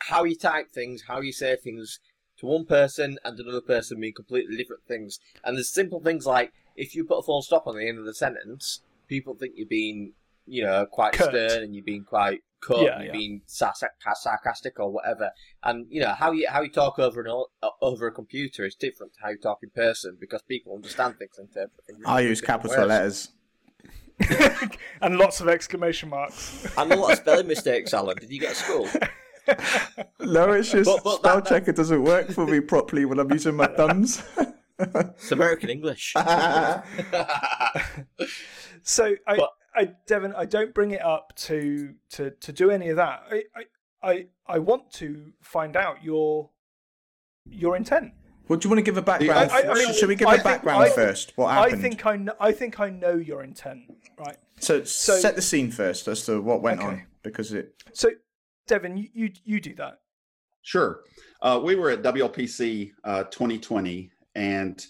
how you type things, how you say things to one person and another person mean completely different things. And there's simple things like if you put a full stop on the end of the sentence, people think you're being, you know, quite Curt. stern and you've been quite cut, Yeah, and you've yeah. being sarc- sarcastic or whatever. And you know how you how you talk over an o- over a computer is different to how you talk in person because people understand things and interpret things. I use capital ways. letters. and lots of exclamation marks. And a lot of spelling mistakes, Alan. Did you get to school? No, it's just But- but spell that- that- checker doesn't work for me properly when I'm using my thumbs. It's American English. So I, But- I, Devin, I don't bring it up to to to do any of that. I, I, I, I want to find out your your intent. Well, do you want to give a background? I- I- I mean, Should we give I a think- background I- first? What happened? I think I know. I think I know your intent, right? so, so- Set the scene first as to what went Okay. on because it. So, Devin, you you, you do that. Sure. Uh, we were at WLPC uh, 2020, and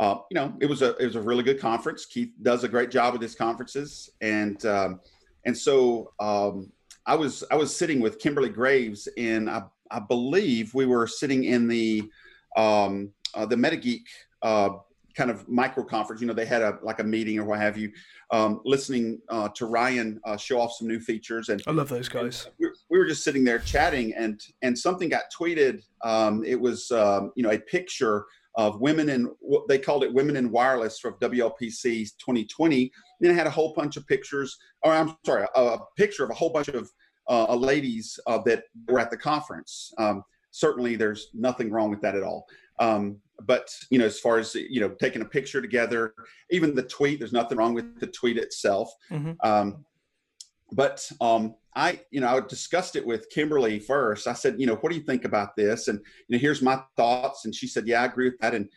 uh, you know it was a it was a really good conference. Keith does a great job with his conferences, and um, and so um, I was I was sitting with Kimberly Graves, and I, I believe we were sitting in the um, uh, the MetaGeek uh, kind of micro conference. You know, they had a like a meeting or what have you, um, listening uh, to Ryan uh, show off some new features, and I love those guys. we, we were just sitting there chatting and and something got tweeted um, it was um, you know a picture of women in what they called it women in wireless from wlpc 2020 then it had a whole bunch of pictures or i'm sorry a, a picture of a whole bunch of uh, ladies uh, that were at the conference. Um, certainly there's nothing wrong with that at all. Um, but you know as far as you know taking a picture together even the tweet there's nothing wrong with the tweet itself. Mhm. um, but um, I, you know, I discussed it with Kimberly first. I said, you know, what do you think about this? And you know, here's my thoughts. And she said, yeah, I agree with that. And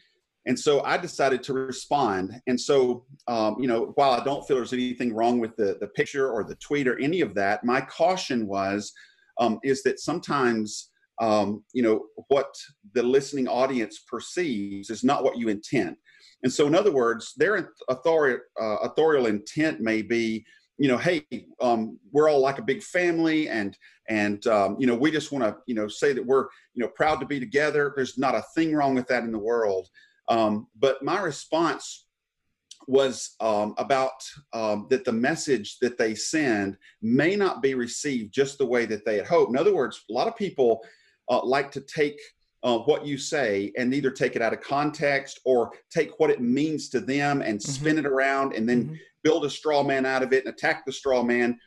and so I decided to respond. And so, um, you know, while I don't feel there's anything wrong with the the picture or the tweet or any of that, my caution was um, is that sometimes. Um, you know what the listening audience perceives is not what you intend, and so in other words, their uh, authorial intent may be, you know, hey, um, we're all like a big family, and and um, you know, we just want to, you know, say that we're, you know, proud to be together. There's not a thing wrong with that in the world. Um, but my response was um, about um, that the message that they send may not be received just the way that they had hoped. In other words, a lot of people uh, like to take uh, what you say and either take it out of context or take what it means to them and spin it around and then Mhm. Build a straw man out of it and attack the straw man.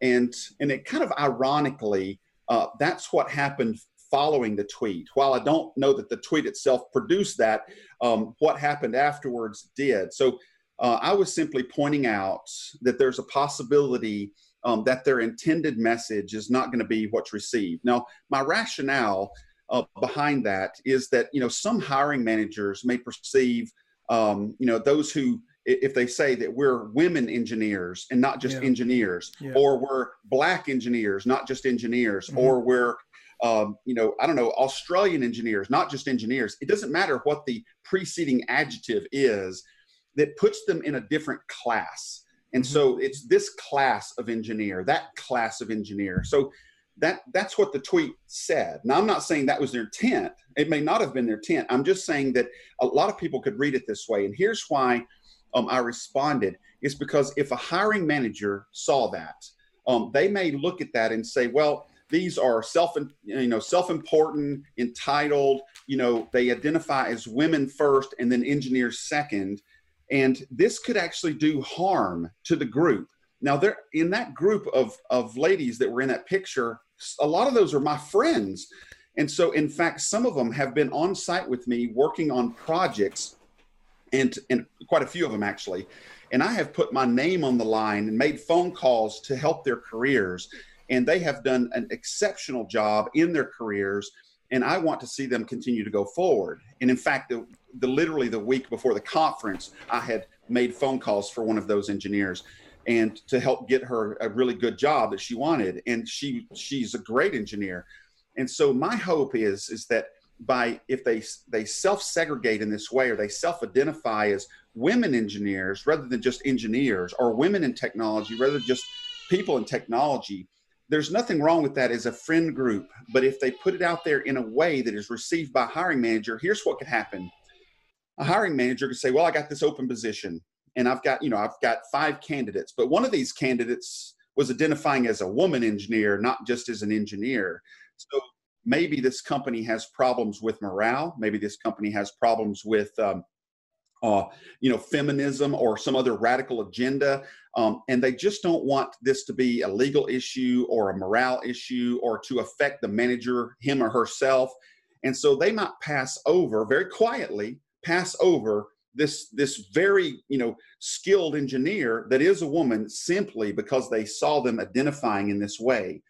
And and it kind of ironically, uh, that's what happened following the tweet. While I don't know that the tweet itself produced that, um, what happened afterwards did. So uh, I was simply pointing out that there's a possibility um, that their intended message is not going to be what's received. Now, my rationale uh, behind that is that you know some hiring managers may perceive um, you know those who if they say that we're women engineers and not just Yeah. engineers Yeah. or we're black engineers not just engineers Mhm. or we're um, you know i don't know australian engineers not just engineers. It doesn't matter what the preceding adjective is that puts them in a different class. And so it's this class of engineer that class of engineer. So that that's what the tweet said. Now i'm not saying that was their intent. It may not have been their intent. I'm just saying that a lot of people could read it this way. And here's why um, i responded is because if a hiring manager saw that um, they may look at that and say well these are self you know self-important entitled you know they identify as women first and then engineers second. And this could actually do harm to the group. Now there in that group of of ladies that were in that picture a lot of those are my friends. And so in fact some of them have been on site with me working on projects and and quite a few of them actually. And i have put my name on the line and made phone calls to help their careers. And they have done an exceptional job in their careers. And i want to see them continue to go forward. And in fact the, the literally the week before the conference i had made phone calls for one of those engineers and to help get her a really good job that she wanted. And she she's a great engineer. And so my hope is is that by if they they self segregate in this way or they self identify as women engineers rather than just engineers or women in technology rather than just people in technology there's nothing wrong with that as a friend group. But if they put it out there in a way that is received by a hiring manager here's what could happen. A hiring manager could say well i got this open position and i've got you know i've got five candidates. But one of these candidates was identifying as a woman engineer not just as an engineer. So maybe this company has problems with morale maybe this company has problems with um, uh, you know, feminism or some other radical agenda. Um, and they just don't want this to be a legal issue or a morale issue or to affect the manager, him or herself. And so they might pass over very quietly, pass over this this very you know skilled engineer that is a woman simply because they saw them identifying in this way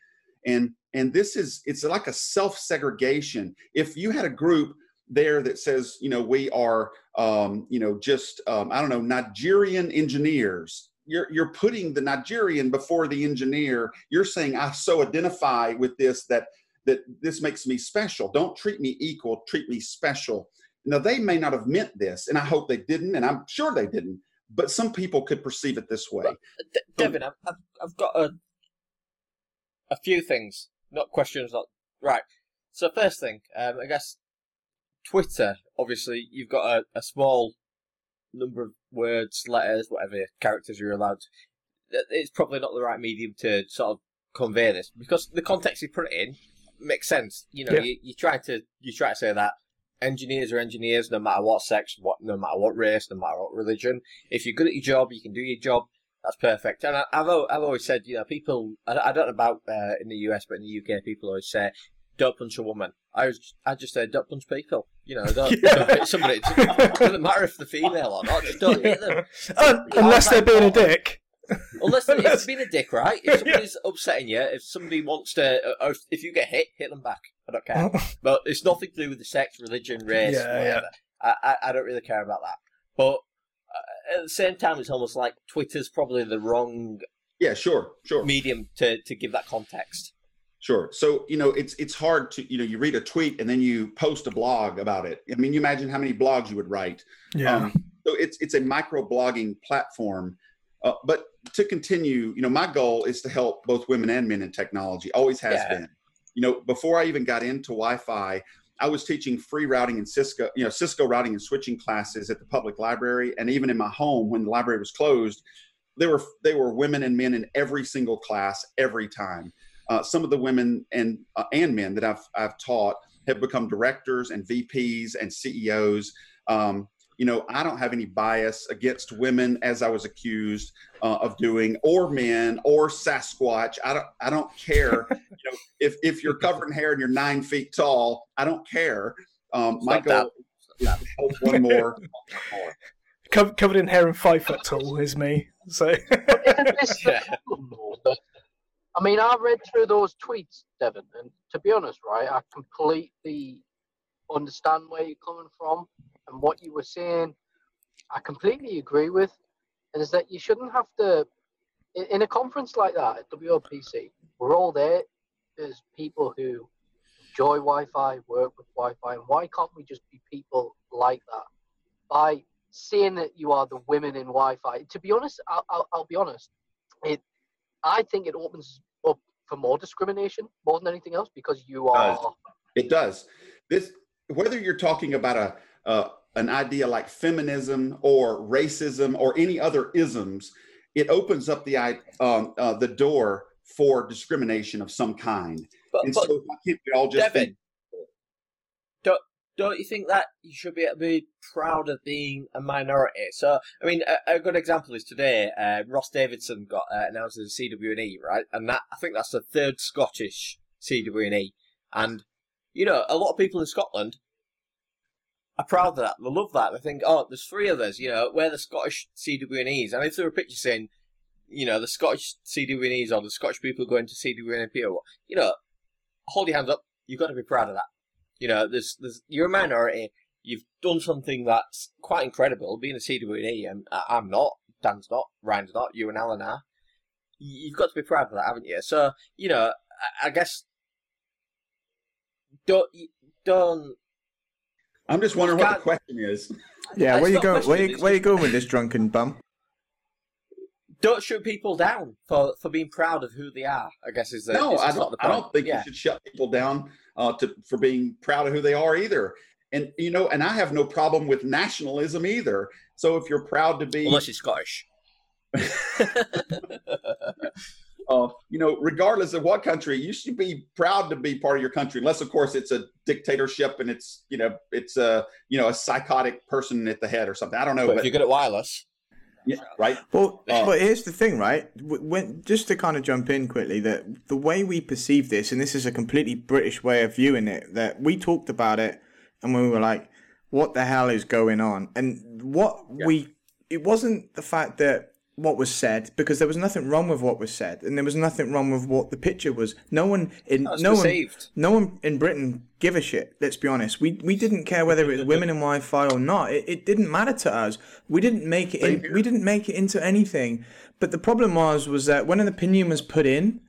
and and this is it's like a self segregation if you had a group there that says you know we are um, you know just um, i don't know nigerian engineers you're you're putting the nigerian before the engineer. You're saying i so identify with this that that this makes me special. Don't treat me equal treat me special. Now, they may not have meant this, and I hope they didn't, and I'm sure they didn't, but some people could perceive it this way. D- Devin, I've, I've got a, a few things, not questions, not. Right. So, first thing, um, I guess Twitter, obviously, you've got a, a small number of words, letters, whatever characters you're allowed. It's probably not the right medium to sort of convey this because the context you put it in makes sense. You know, yeah. you, you try to you try to say that engineers are engineers no matter what sex, what no matter what race, no matter what religion. If you're good at your job, you can do your job. That's perfect. And I, have I've always said, you know, people. I, I don't know about uh, in the US, but in the UK, people always say, "Don't punch a woman." I was, I just say, "Don't punch people." You know, don't, yeah. don't hit somebody. It doesn't matter if they're female or not. Just don't hit them. unless they're being a dick. Unless it's been a dick, right? If somebody's yeah. upsetting you, if somebody wants to, uh, if you get hit, hit them back. I don't care. but it's nothing to do with the sex, religion, race, yeah, whatever. I, I, I don't really care about that. But at the same time, it's almost like Twitter's probably the wrong yeah, sure, sure medium to, to give that context. Sure. So you know, it's it's hard to you know you read a tweet and then you post a blog about it. I mean, you imagine how many blogs you would write. Yeah. Um, so it's it's a micro blogging platform. Uh, but to continue, you know, my goal is to help both women and men in technology. Always has yeah. been you know, before I even got into Wi-Fi, I was teaching free routing and Cisco, you know, Cisco routing and switching classes at the public library, and even in my home when the library was closed, there were they were women and men in every single class every time. Uh, some of the women and uh, and men that I've I've taught have become directors and VPs and CEOs. Um, you know, I don't have any bias against women as I was accused uh, of doing, or men, or Sasquatch. I don't, I don't care. you know, if if you're covered in hair and you're nine feet tall, I don't care. Um, my goal is to help one more. Co- covered in hair and five foot tall is me. So. yeah. I mean, I read through those tweets, Devin, and to be honest, right, I completely understand where you're coming from and what you were saying, I completely agree with, and is that you shouldn't have to, in, in a conference like that at WWDC, we're all there as people who enjoy Wi-Fi, work with Wi-Fi, and why can't we just be people like that? By saying that you are the women in Wi-Fi, to be honest, I'll, I'll, I'll be honest, it, I think it opens up for more discrimination more than anything else because you are. It does. This whether you're talking about a uh, an idea like feminism or racism or any other isms, it opens up the um, uh, the door for discrimination of some kind. But, and but so why can't we all just Devin, don't don't you think that you should be be proud of being a minority? So, I mean, a, a good example is today. Uh, Ross Davidson got uh, announced as a CWNE, right? And that I think that's the third Scottish CWNE. And you know, a lot of people in Scotland are proud of that. They love that. They think, oh, there's three of us. You know, we're the Scottish CWNEs. And if there were a picture saying, you know, the Scottish CWNEs or the Scottish people going to CWNP or you know, hold your hands up. You've got to be proud of that. You know, there's, there's, you're a minority. You've done something that's quite incredible. Being a CWNE, and I'm not. Dan's not. Ryan's not. You and Alan are. You've got to be proud of that, haven't you? So, you know, I guess don't don't I'm just wondering what the question is. Yeah, where you going? Where you, where you going with this drunken bum? Don't shoot people down for, for being proud of who they are. I guess is the no. Is I don't. I don't think yeah. you should shut people down uh, to for being proud of who they are either. And you know, and I have no problem with nationalism either. So if you're proud to be, unless you're Scottish. you know, regardless of what country, you should be proud to be part of your country, unless, of course, it's a dictatorship and it's, you know, it's a, you know, a psychotic person at the head or something. I don't know. But, if you're good at wireless, yeah, right. Well, Uh, but here's the thing, right? When just to kind of jump in quickly, that the way we perceive this, and this is a completely British way of viewing it, that we talked about it, and we were like, "What the hell is going on?" And what we, it wasn't the fact that what was said because there was nothing wrong with what was said, and there was nothing wrong with what the picture was. No one in no one, no one in Britain give a shit. Let's be honest. We we didn't care whether it was women in Wi-Fi or not. It, it didn't matter to us. We didn't make it. In, we didn't make it into anything. But the problem was was that when an opinion was put in,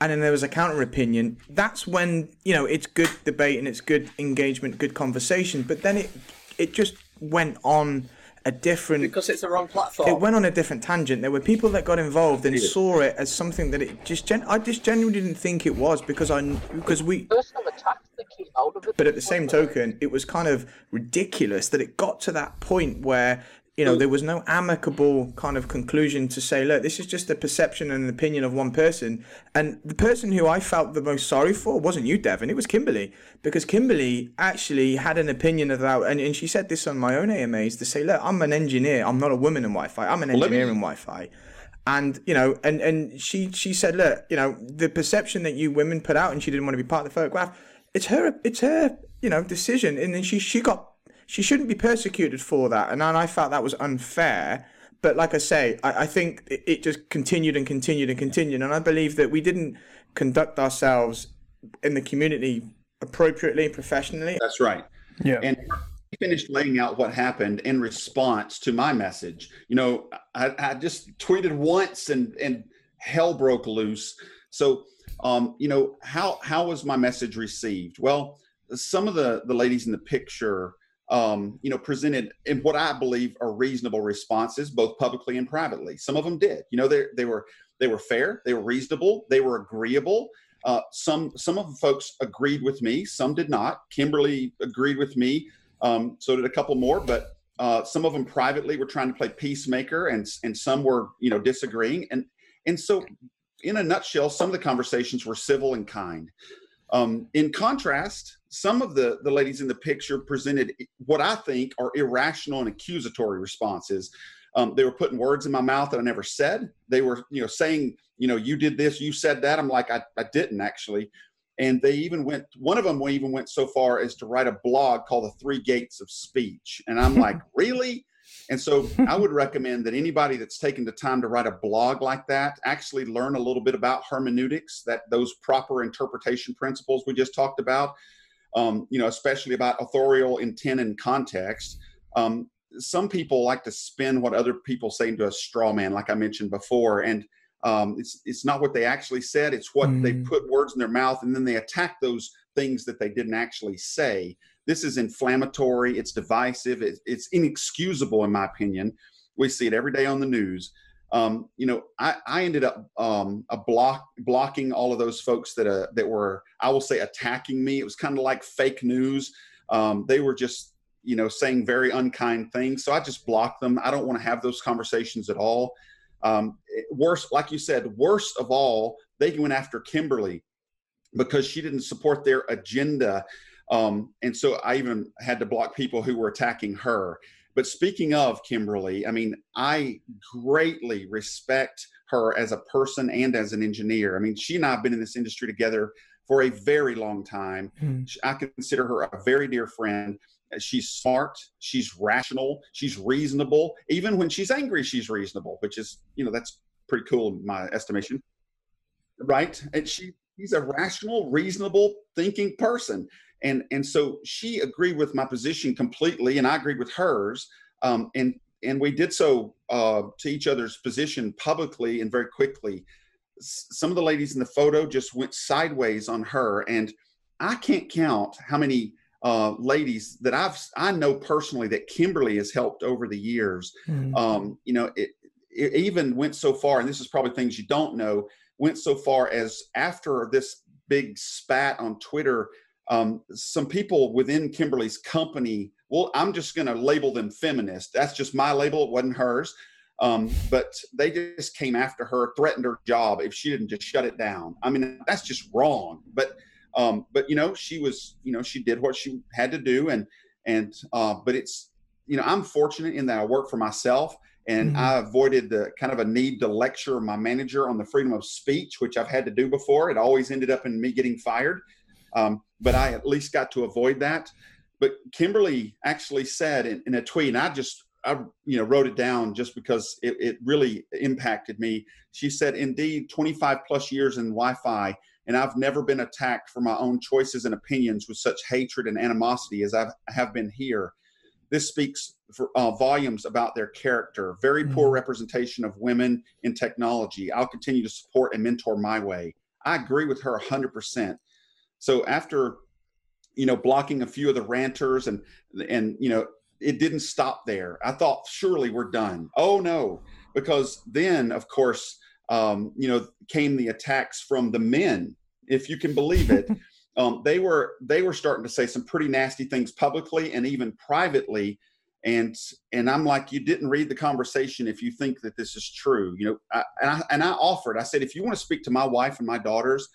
and then there was a counter opinion. That's when you know it's good debate and it's good engagement, good conversation. But then it it just went on a different because it's the wrong platform. it went on a different tangent. There were people that got involved and saw it as something that it just gen- I just genuinely didn't think it was because I because we Personal attacks that came out of it. but at the same token it was kind of ridiculous that it got to that point where you know mm. there was no amicable kind of conclusion to say look this is just a perception and an opinion of one person. And the person who I felt the most sorry for wasn't you Devin it was Kimberly. Because Kimberly actually had an opinion about and, and she said this on my own AMAs to say look I'm an engineer I'm not a woman in Wi-Fi I'm an engineer in Wi-Fi. And you know and and she she said look you know the perception that you women put out and she didn't want to be part of the photograph it's her it's her you know decision. And then she she got she shouldn't be persecuted for that and I felt that was unfair but like I say I, I think it, it just continued and continued and continued and I believe that we didn't conduct ourselves in the community appropriately professionally That's right. Yeah. And he finished laying out what happened in response to my message. You know, I, I just tweeted once and and hell broke loose. So, um, you know, how how was my message received? Well, some of the the ladies in the picture, um, you know, presented in what I believe are reasonable responses, both publicly and privately. Some of them did. You know, they they were they were fair, they were reasonable, they were agreeable. Uh, some some of the folks agreed with me, some did not. Kimberly agreed with me, um, so did a couple more, but uh, some of them privately were trying to play peacemaker, and and some were you know disagreeing, and and so in a nutshell, some of the conversations were civil and kind. Um, in contrast, some of the the ladies in the picture presented what I think are irrational and accusatory responses. Um, they were putting words in my mouth that I never said. They were, you know, saying, you know, you did this, you said that. I'm like, I, I didn't actually. And they even went, one of them even went so far as to write a blog called The Three Gates of Speech. And I'm like, really? And so I would recommend that anybody that's taken the time to write a blog like that actually learn a little bit about hermeneutics, that those proper interpretation principles we just talked about, um, you know, especially about authorial intent and context. Um, some people like to spin what other people say into a straw man, like I mentioned before, and um, it's it's not what they actually said. It's what they Mm. put words in their mouth, and then they attack those things that they didn't actually say. This is inflammatory. It's divisive. It's, it's inexcusable, in my opinion. We see it every day on the news. Um, you know, I, I ended up um, a block blocking all of those folks that uh, that were, I will say, attacking me. It was kind of like fake news. Um, they were just, you know, saying very unkind things. So I just blocked them. I don't want to have those conversations at all. Um, worse, like you said, worst of all, they went after Kimberly because she didn't support their agenda. Um, and so I even had to block people who were attacking her. But speaking of Kimberly, I mean, I greatly respect her as a person and as an engineer. I mean, she and I have been in this industry together for a very long time. Hmm. I consider her a very dear friend. She's smart, she's rational, she's reasonable. Even when she's angry, she's reasonable, which is, you know, that's pretty cool in my estimation. Right? And she she's a rational, reasonable thinking person. And and so she agreed with my position completely, and I agreed with hers. Um, and and we did so uh, to each other's position publicly and very quickly. S- Some of the ladies in the photo just went sideways on her, and I can't count how many uh, ladies that I've I know personally that Kimberly has helped over the years. Mm. Um, you know, it, it even went so far, and this is probably things you don't know, went so far as after this big spat on Twitter, um, some people within Kimberly's company, well, I'm just going to label them feminist. That's just my label. It wasn't hers. Um, but they just came after her, threatened her job if she didn't just shut it down. I mean, that's just wrong. But um, but you know, she was, you know, she did what she had to do, and and uh, but it's, you know, I'm fortunate in that I work for myself, and Mhm. I avoided the kind of a need to lecture my manager on the freedom of speech, which I've had to do before. It always ended up in me getting fired, um, but I at least got to avoid that. But Kimberly actually said in, in a tweet, and I just I you know wrote it down just because it, it really impacted me. She said, "Indeed, 25 plus years in Wi-Fi, and I've never been attacked for my own choices and opinions with such hatred and animosity as I've, I have been here. This speaks for uh, volumes about their character. Very poor representation of women in technology. I'll continue to support and mentor my way. I agree with her 100%. So after you know blocking a few of the ranters and and you know it didn't stop there. I thought surely we're done. Oh no because then of course um, you know came the attacks from the men if you can believe it. Um, they were they were starting to say some pretty nasty things publicly and even privately and and i'm like you didn't read the conversation if you think that this is true. You know I, and i and i offered i said if you want to speak to my wife and my daughters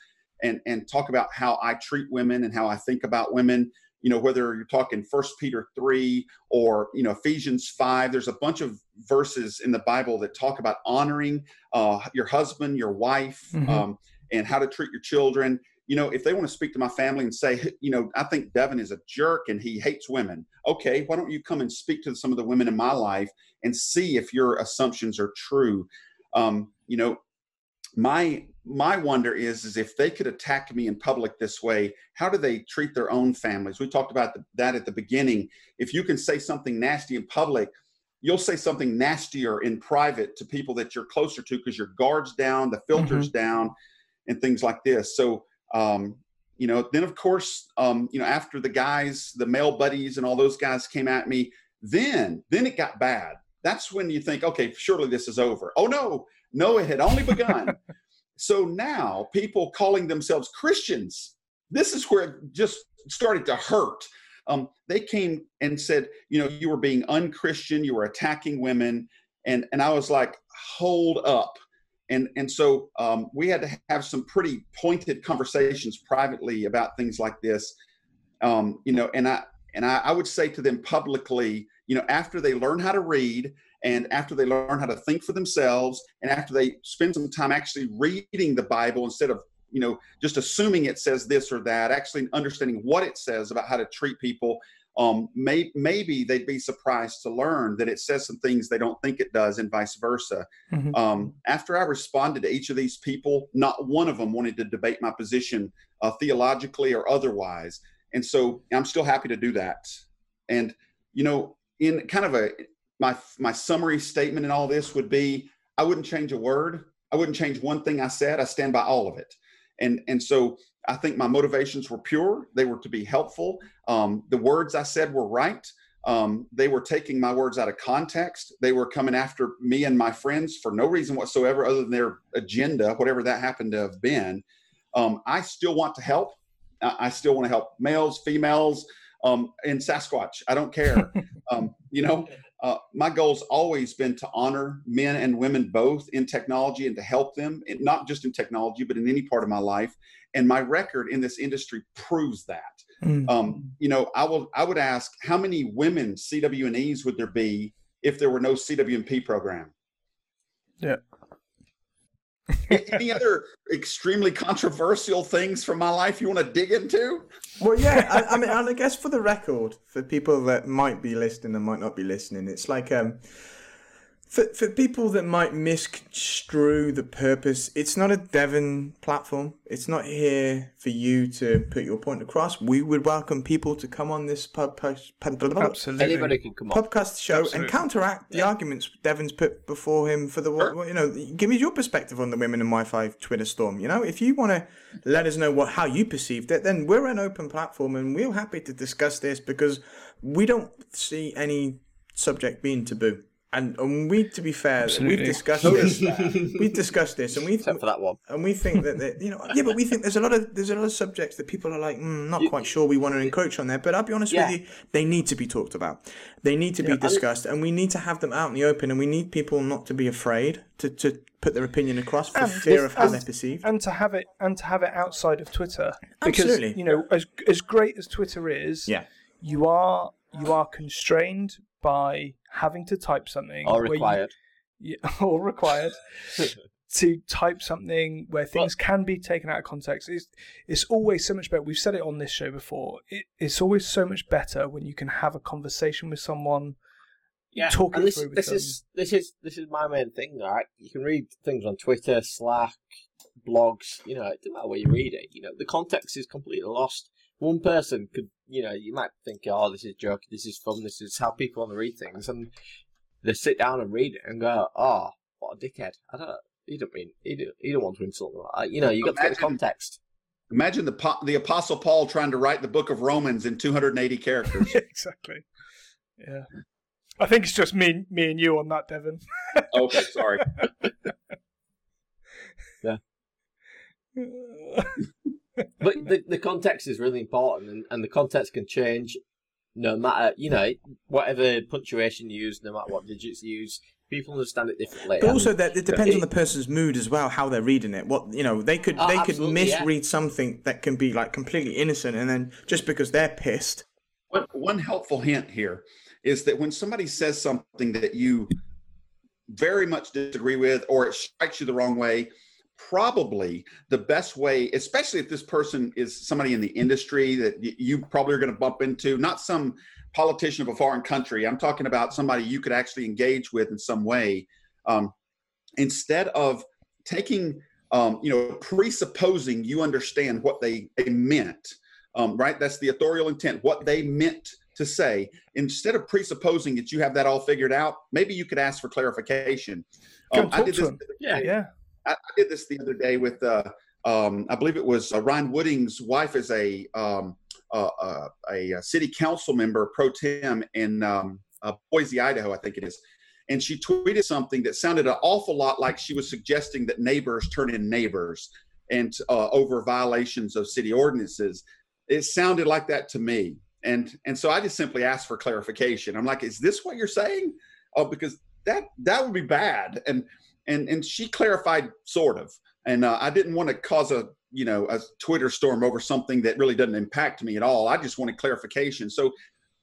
and and talk about how I treat women and how I think about women. You know, whether you're talking First Peter three or you know Ephesians five, there's a bunch of verses in the Bible that talk about honoring uh, your husband, your wife, Mhm. um, and how to treat your children. You know, if they want to speak to my family and say, you know, I think Devin is a jerk and he hates women. Okay, why don't you come and speak to some of the women in my life and see if your assumptions are true? Um, you know, my my wonder is is if they could attack me in public this way how do they treat their own families? We talked about the, that at the beginning. If you can say something nasty in public you'll say something nastier in private to people that you're closer to because your guards down the filters down and things like this. So um you know then of course um you know after the guys the male buddies and all those guys came at me then then it got bad. That's when you think okay surely this is over. Oh no. No it had only begun so now people calling themselves Christians, this is where it just started to hurt. Um, they came and said, you know, you were being unchristian, you were attacking women, and and I was like, hold up. And and so um, we had to have some pretty pointed conversations privately about things like this. Um, you know, and I and I, I would say to them publicly, you know, after they learn how to read and after they learn how to think for themselves and after they spend some time actually reading the bible instead of you know just assuming it says this or that actually understanding what it says about how to treat people um, may, maybe they'd be surprised to learn that it says some things they don't think it does and vice versa. Mhm. um, after i responded to each of these people not one of them wanted to debate my position uh, theologically or otherwise. And so i'm still happy to do that. And you know in kind of a my my summary statement in all this would be I wouldn't change a word. I wouldn't change one thing I said. I stand by all of it. And and so I think my motivations were pure. They were to be helpful. Um, the words I said were right. Um, they were taking my words out of context. They were coming after me and my friends for no reason whatsoever, other than their agenda, whatever that happened to have been. Um, I still want to help. I still want to help males, females, um, and Sasquatch. I don't care. um, you know, uh, my goal's always been to honor men and women both in technology and to help them, and not just in technology, but in any part of my life. And my record in this industry proves that. Mm. Um, you know, I will. I would ask how many women CWNEs would there be if there were no CWNP program? Yeah. Any other extremely controversial things from my life you want to dig into? Well, yeah, I, I mean, and I guess for the record, for people that might be listening and might not be listening, it's like um, for for people that might misconstrue the purpose. It's not a Devin platform. It's not here for you to put your point across. We would welcome people to come on this pub, post, pub, Absolutely. Anybody can come on. podcast show Absolutely. and counteract the arguments Devin's put before him for the Sure. you know. Give me your perspective on the women and Wi-Fi Twitter storm. You know, if you want to let us know what how you perceived it, then we're an open platform and we're happy to discuss this because we don't see any subject being taboo. And and we, to be fair, Absolutely. we've discussed this. we've discussed this, and we Except for that one. and we think that, that you know yeah but we think there's a lot of there's a lot of subjects that people are like mm, not quite sure we want to encroach on there but i'll be honest Yeah. with you they need to be talked about they need to be discussed and we need to have them out in the open and we need people not to be afraid to, to put their opinion across for fear this- of how and- they're perceived and to have it and to have it outside of Twitter because Absolutely. you know as as great as Twitter is, yeah you are you are constrained by having to type something Or where you- required. yeah, or required to type something where things can be taken out of context. It's it's always so much better. We've said it on this show before. It, it's always so much better when you can have a conversation with someone. Yeah, talk and this, this is this is this is my main thing, right? You can read things on Twitter, Slack, blogs. You know, it doesn't matter where you read it. You know, the context is completely lost. One person could, you know, you might think, oh, this is joke, this is fun, this is how people want to read things, and they sit down and read it and go, oh, what a dickhead. I don't. You don't mean you don't, you don't want to insult them. You know, you got to get the context. Imagine the the Apostle Paul trying to write the book of Romans in 280 characters. exactly. Yeah. I think it's just me, me and you on that, Devin. okay, sorry. But the, the context is really important, and, and the context can change no matter, you know, whatever punctuation you use, no matter what digits you use, people understand it differently. but also that it depends on the person's mood as well how they're reading it what you know they could Oh, they could absolutely, yeah. misread something that can be like completely innocent and then just because they're pissed One, one helpful hint here is that when somebody says something that you very much disagree with or it strikes you the wrong way, probably the best way, especially if this person is somebody in the industry that you probably are going to bump into, not some politician of a foreign country. I'm talking about somebody you could actually engage with in some way. Um, instead of taking, um, you know, presupposing you understand what they, they meant um, right? That's the authorial intent, what they meant to say. Instead of presupposing that you have that all figured out, maybe you could ask for clarification. Um, I did this. yeah, Yeah. I, did this the other day with, uh, um, I believe it was uh, Ryan Wooding's wife is a um, uh, uh, a, uh city council member pro tem in um, uh, Boise, Idaho, I think it is. And she tweeted something that sounded an awful lot like she was suggesting that neighbors turn in neighbors and over violations of city ordinances. It sounded like that to me. And and so I just simply asked for clarification. I'm like, is this what you're saying? Oh, because that that would be bad. And and and she clarified sort of. And uh, I didn't want to cause a you know a Twitter storm over something that really doesn't impact me at all. I just wanted clarification. So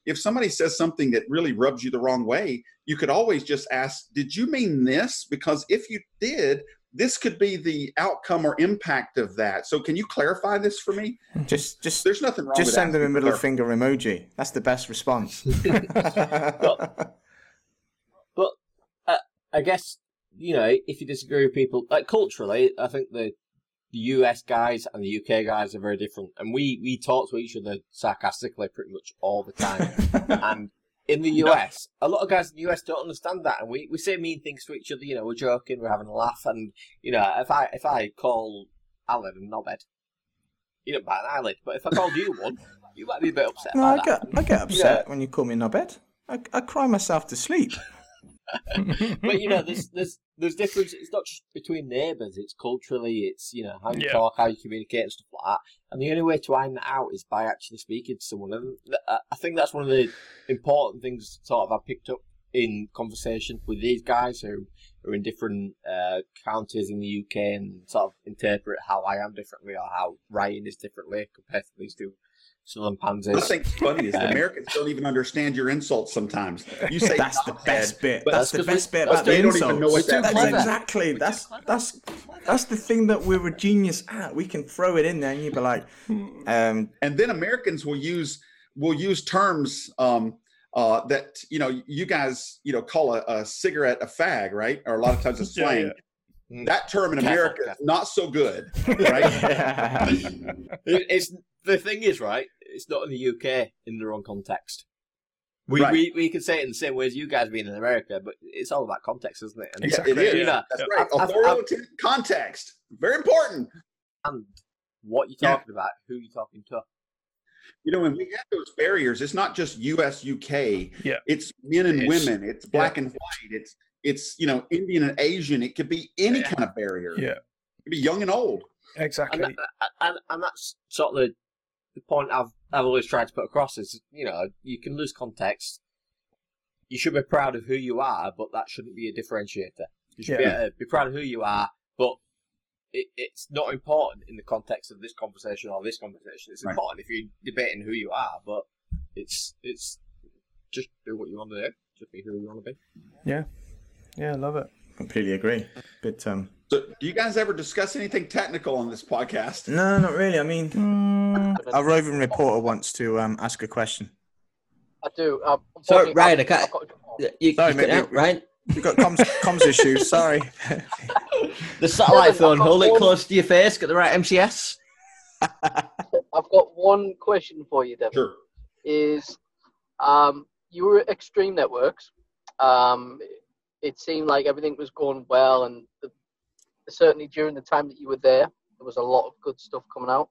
if somebody says something that really rubs you the wrong way, you could always just ask, "Did you mean this?" Because if you did, this could be the outcome or impact of that. So can you clarify this for me? just just There's nothing wrong just with send them a middle clarification. finger emoji that's the best response But uh, I guess you know if you disagree with people, like culturally, I think the the US guys and the UK guys are very different, and we we talk to each other sarcastically pretty much all the time. and in the US, a lot of guys in the US don't understand that, and we, we say mean things to each other. You know, we're joking, we're having a laugh, and you know, if I if I call Alan a knobhead, you don't bat an eyelid. But if I called you one, you might be a bit upset. no I that. get, I get upset when you call me knobhead I, I cry myself to sleep but you know, there's there's there's difference. It's not just between neighbours. It's culturally. It's you know how you Yeah. talk, how you communicate, and stuff like that. And the only way to iron that out is by actually speaking to someone. And I think that's one of the important things sort of I picked up in conversation with these guys who are in different uh, counties in the UK and sort of interpret how I am differently or how Ryan is differently compared to these two southern What I think is funny is the Americans don't even understand your insults sometimes. You say that's the best bit that's, that's the 'cause best we- bit that's about the they don't even know what that that's means. exactly We're that's that's that's the thing that we're a genius at we can throw it in there and you'd be like um and then Americans will use will use terms um, uh, that you know you guys you know call a, a cigarette a fag, right? Or a lot of times it's Yeah, slang. yeah. That term in America is not so good, right? It- it's the thing is right. It's not in the UK in the wrong context. We, Right. we we can say it in the same way as you guys being in America, but it's all about context, isn't it? And, Exactly. it is. You know, That's Yeah. right. I've- I've- Authorial I've- context, very important. and what you're Yeah. talking about, who you're talking to. You know, when we have those barriers, it's not just U.S. UK. Yeah. It's men and It's- women. It's black and white. It's it's you know Indian and Asian. It could be any Yeah. kind of barrier. Yeah. It could be young and old. Exactly. and, that, and, and that's sort of the, point I've I've always tried to put across is you know you can lose context. You should be proud of who you are, but that shouldn't be a differentiator. You should be, Yeah. uh, be proud of who you are, but it, it's not important in the context of this conversation or this conversation. It's Right. important if you're debating who you are, but it's it's just do what you want to do. Just be who you want to be. Yeah, yeah, I love it. Completely agree. But um, So, do you guys ever discuss anything technical on this podcast? no, not really. I mean, Mm, our roving reporter wants to um, ask a question. I do. Um, Sorry, unfortunately, Ryan, I've- can't- I've got to jump off. You, you Sorry, cut mate, out, we- right? We've got comms, comms issues. Sorry. The satellite phone, got hold it close to your face, get the right MCS. I've got one question for you, Devin. Sure. Is um, you were at Extreme Networks. Um, it seemed like everything was going well, and the, certainly during the time that you were there, there was a lot of good stuff coming out.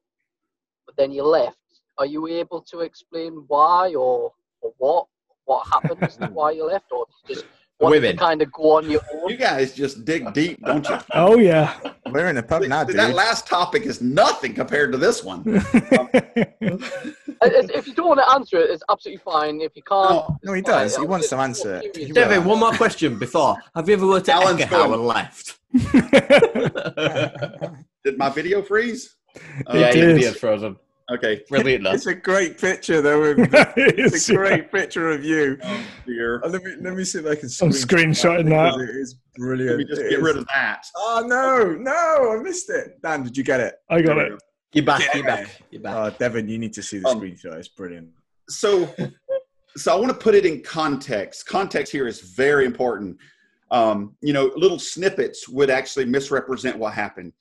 But then you left. Are you able to explain why or, or what what happened why you left, or just The wanted women. kind of go on your You guys just dig deep, don't you? oh yeah. We're in a pub now, dude. that last topic is nothing compared to this one. If if you don't want to answer it, it's absolutely fine. If you can't, No, no, he it's fine. does. He I'm wants to answer it. curious. David, one more question before. Have you ever worked at Alan's Ekahau going. left? Did my video freeze? Uh, yeah, It your is. beard frozen. Okay. Brilliant, it's a great picture, though. Of, it's it's a great picture of you. Oh, dear. Oh, let me let me see if I can. I'm screenshot screenshotting because that. It is brilliant. Let me just It get is. rid of that. Oh no, no, I missed it. Dan, did you get it? I got it. You're back, Yeah. you're back, you're back. Oh, Devin, you need to see the Um, screenshot. It's brilliant. so so i want to put it in context context here is very important um, you know little snippets would actually misrepresent what happened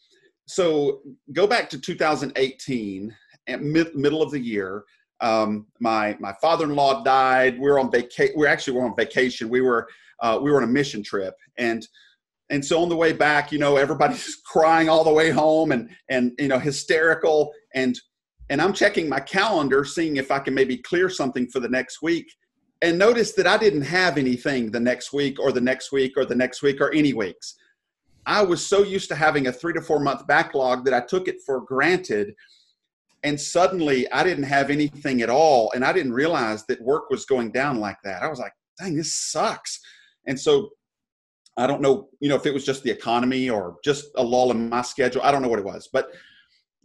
so go back to 2018 at mid, middle of the year. Um, my my father-in-law died. We were on vacation we actually were on vacation. We were uh, we were on a mission trip. And and so on the way back you know everybody's crying all the way home and and you know hysterical. And and I'm checking my calendar, seeing if I can maybe clear something for the next week, and notice that I didn't have anything the next week or the next week or the next week or any weeks. I was so used to having a three to four month backlog that I took it for granted. And suddenly I didn't have anything at all. And I didn't realize that work was going down like that. I was like, dang, this sucks. And so I don't know, you know, if it was just the economy or just a lull in my schedule. I don't know what it was. But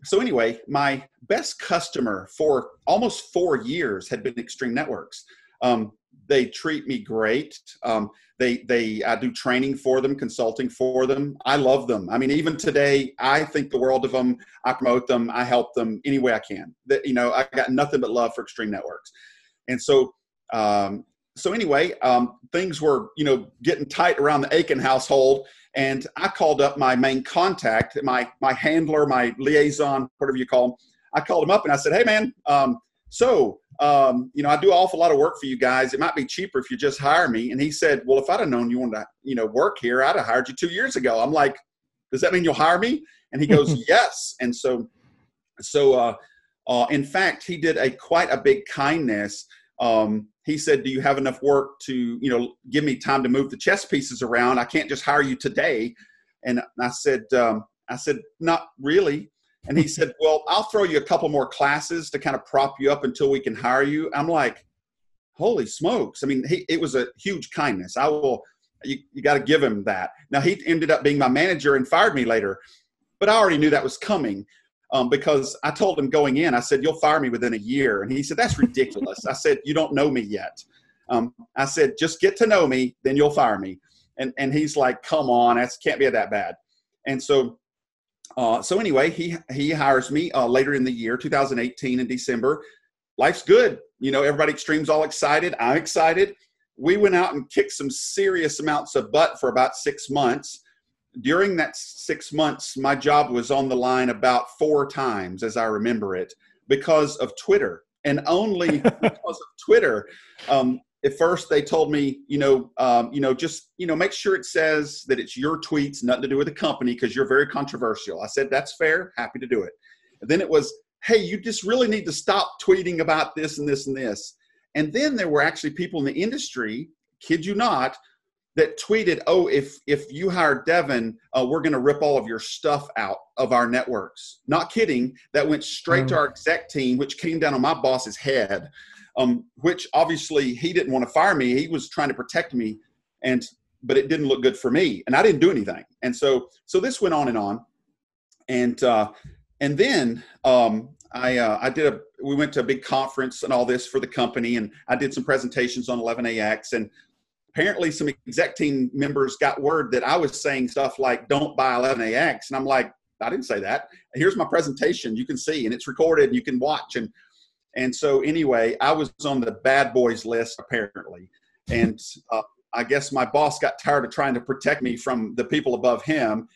so anyway, my best customer for almost four years had been Extreme Networks. Um, they treat me great. Um, they they I do training for them, consulting for them. I love them. I mean, even today, I think the world of them. I promote them. I help them any way I can. That you know, I got nothing but love for Extreme Networks. And so, um, so anyway, um, things were you know getting tight around the Akin household, and I called up my main contact, my my handler, my liaison, whatever you call him. I called him up and I said, "Hey, man, um, so um, you know I do an awful lot of work for you guys. It might be cheaper if you just hire me." And he said, "Well, if I'd have known you wanted to, you know, work here, I'd have hired you two years ago." I'm like, "Does that mean you'll hire me?" And he goes, "Yes." And so, so uh, uh, in fact, he did a quite a big kindness. Um, he said, "Do you have enough work to, you know, give me time to move the chess pieces around? I can't just hire you today." And I said, um, "I said, not really." And he said, "Well, I'll throw you a couple more classes to kind of prop you up until we can hire you." I'm like, "Holy smokes!" I mean, he, it was a huge kindness. I will. You, you got to give him that. Now he ended up being my manager and fired me later, but I already knew that was coming um, because I told him going in, I said, You'll fire me within a year. And he said, That's ridiculous. I said, You don't know me yet. Um, I said, Just get to know me, then you'll fire me. And, and he's like, Come on, that can't be that bad. And so, uh, so anyway, he, he hires me uh, later in the year, 2018 in December. Life's good. You know, everybody extreme's all excited. I'm excited. We went out and kicked some serious amounts of butt for about six months during that six months, my job was on the line about four times, as I remember it, because of Twitter, and only because of Twitter. Um, at first, they told me, you know, um, you know, just you know, make sure it says that it's your tweets, nothing to do with the company, because you're very controversial. I said that's fair, happy to do it. And then it was hey, you just really need to stop tweeting about this and this and this. And then there were actually people in the industry, kid you not, that tweeted, "Oh, if if you hire Devin, uh, we're going to rip all of your stuff out of our networks." Not kidding. That went straight to our exec team, which came down on my boss's head. Um, which obviously he didn't want to fire me. He was trying to protect me, and but it didn't look good for me, and I didn't do anything. And so so this went on and on, and uh, and then um, I uh, I did a we went to a big conference and all this for the company, and I did some presentations on 11ax, and apparently some exec team members got word that I was saying stuff like "Don't buy 11ax," and I'm like, I didn't say that. Here's my presentation. You can see, and it's recorded. And you can watch, and and so anyway, I was on the bad boys list apparently, and uh, I guess my boss got tired of trying to protect me from the people above him,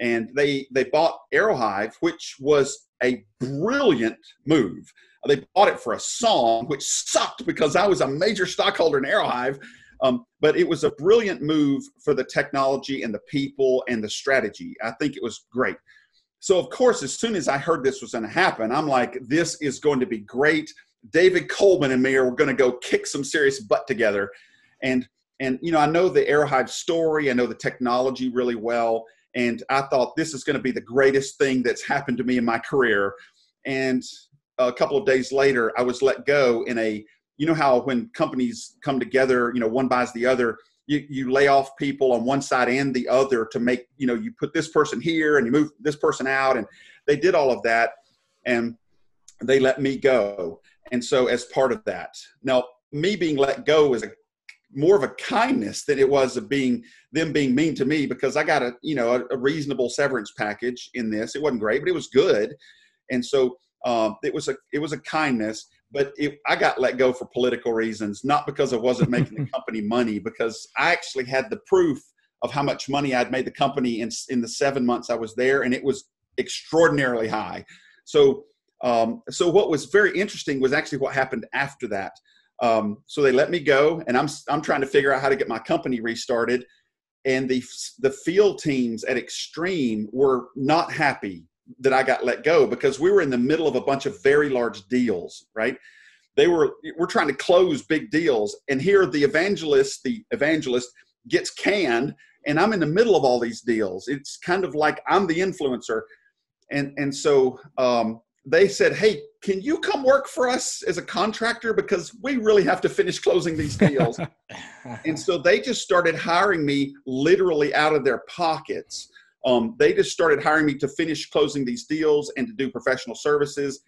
and they they bought Aerohive, which was a brilliant move. They bought it for a song, which sucked because I was a major stockholder in Aerohive. Um, but it was a brilliant move for the technology and the people and the strategy. I think it was great. So, of course, as soon as I heard this was going to happen, I'm like, this is going to be great. David Coleman and me are going to go kick some serious butt together. And, and you know, I know the Aerohive story, I know the technology really well. And I thought this is going to be the greatest thing that's happened to me in my career. And a couple of days later, I was let go in a, you know, how when companies come together, you know, one buys the other, you, you lay off people on one side and the other to make, you know, you put this person here and you move this person out. And they did all of that. And they let me go. And so, as part of that, now, me being let go is a more of a kindness than it was of being them being mean to me because I got a you know a, a reasonable severance package in this. It wasn't great, but it was good, and so um, it was a it was a kindness. But it, I got let go for political reasons, not because I wasn't making the company money, because I actually had the proof of how much money I'd made the company in in the seven months I was there, and it was extraordinarily high. So um, so what was very interesting was actually what happened after that. Um, so they let me go, and I'm I'm trying to figure out how to get my company restarted. And the the field teams at Extreme were not happy that I got let go because we were in the middle of a bunch of very large deals, right? They were we're trying to close big deals, and here the evangelist, the evangelist gets canned, and I'm in the middle of all these deals. It's kind of like I'm the influencer, and and so um, they said, "Hey, can you come work for us as a contractor because we really have to finish closing these deals?" and so they just started hiring me literally out of their pockets. Um, they just started hiring me to finish closing these deals and to do professional services.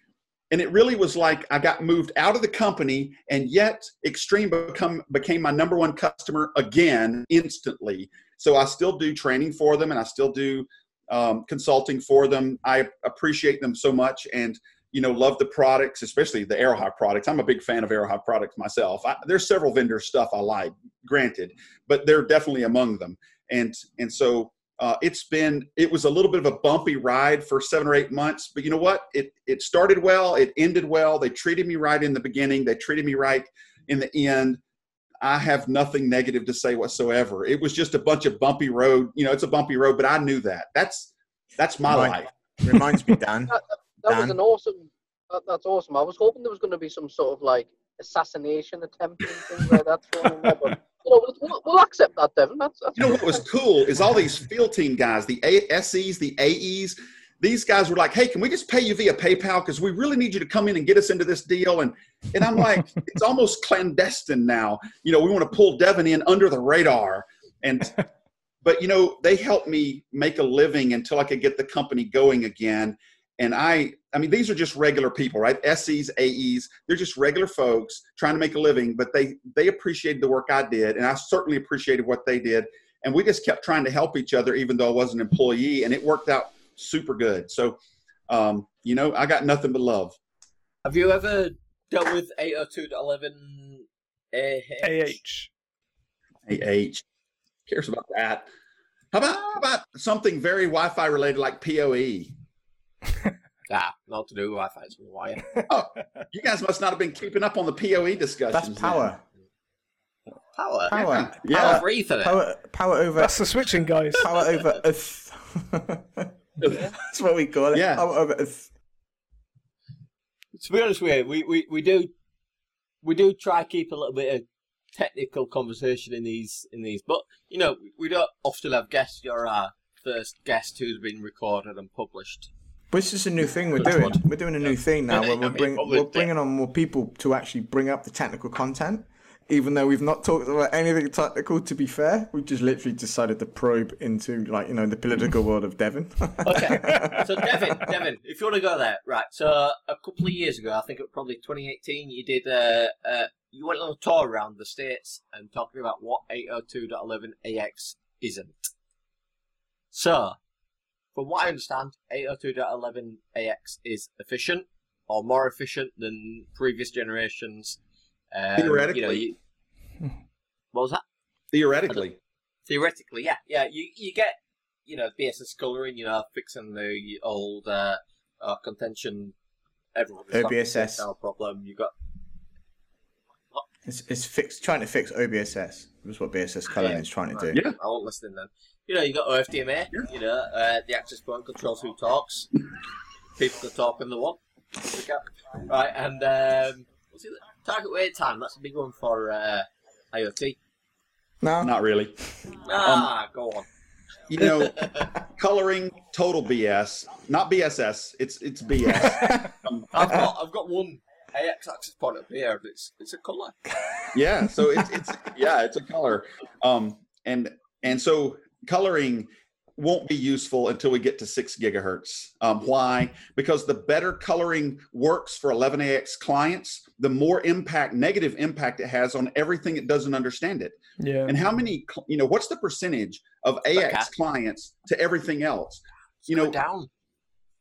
And it really was like I got moved out of the company, and yet Extreme become became my number one customer again instantly. So I still do training for them, and I still do um, consulting for them. I appreciate them so much and you know love the products, especially the Aerohive products. I'm a big fan of Aerohive products myself. I, there's several vendor stuff I like, granted, but they're definitely among them. And and so uh, it's been it was a little bit of a bumpy ride for seven or eight months, but you know what? It it started well, it ended well. They treated me right in the beginning. They treated me right in the end. I have nothing negative to say whatsoever. It was just a bunch of bumpy road. You know, it's a bumpy road, but I knew that. That's that's my Right. life. Reminds me, Dan. That, that was Dan? an awesome. That, that's awesome. I was hoping there was going to be some sort of like assassination attempt and things like that thrown in there, but you know, we'll, we'll accept that, Devin. That's, that's You know what was cool is all these field team guys, the ASEs, the AEs. These guys were like, "Hey, can we just pay you via PayPal? Because we really need you to come in and get us into this deal." And and I'm like, it's almost clandestine now. You know, we want to pull Devin in under the radar. And but you know, they helped me make a living until I could get the company going again. And I, I mean, these are just regular people, right? SEs, AEs, they're just regular folks trying to make a living, but they they appreciated the work I did, and I certainly appreciated what they did. And we just kept trying to help each other, even though I was an employee, and it worked out super good. So, um, you know, I got nothing but love. Have you ever dealt with 802.11 AH? AH. AH cares about that. How about how about something very Wi-Fi related like? PoE? Ah, not to do with Wi-Fi, it's with wire. Oh, you guys must not have been keeping up on the PoE discussions. That's then. power. Power. Power. Yeah. Power Power, for Ethernet. power, power over. That's the switching, guys. Power over Earth. That's what we call it. Yeah. Power over Earth. to be honest with you, we, we, we do we do try to keep a little bit of technical conversation in these in these, but you know we don't often have guests. You're our first guest who's been recorded and published. But it's just a new thing we're Good doing. one. We're doing a new thing now where we're, bring, we're bringing on more people to actually bring up the technical content. Even though we've not talked about anything technical, to be fair, we've just literally decided to probe into, like, you know, the political world of Devin. Okay, so Devin, Devin, if you want to go there, right? So a couple of years ago, I think it was probably 2018, you did a. uh, you went on a tour around the states and talking about what 802.11ax isn't. So, from what I understand, 802.11ax is efficient or more efficient than previous generations. Um, Theoretically. you know, you- what was that? Theoretically, theoretically, yeah, yeah, you you get you know BSS coloring, you know, fixing the old uh, uh contention. Everyone OBSS. no problem. You got it's, it's fix, trying to fix OBSS. That's what BSS Cullen Yeah, is trying to right. do. Yeah. I won't listen then. You know, you got OFDMA. You know, uh, the access point controls who talks. People can talk when they want. Right, and um, what's it? Target wait time. That's a big one for uh, IoT. No? not really. Ah, go on. You know, coloring total BS, not BSS. It's it's BS. Um, I've got I've got one AX access point up here. and It's it's a colour. yeah so it's it's yeah it's a color um and and so coloring won't be useful until we get to six gigahertz um, why because the better coloring works for 11ax clients the more impact negative impact it has on everything it doesn't understand it Yeah. and how many you know what's the percentage of ax Okay. clients to everything else you know down.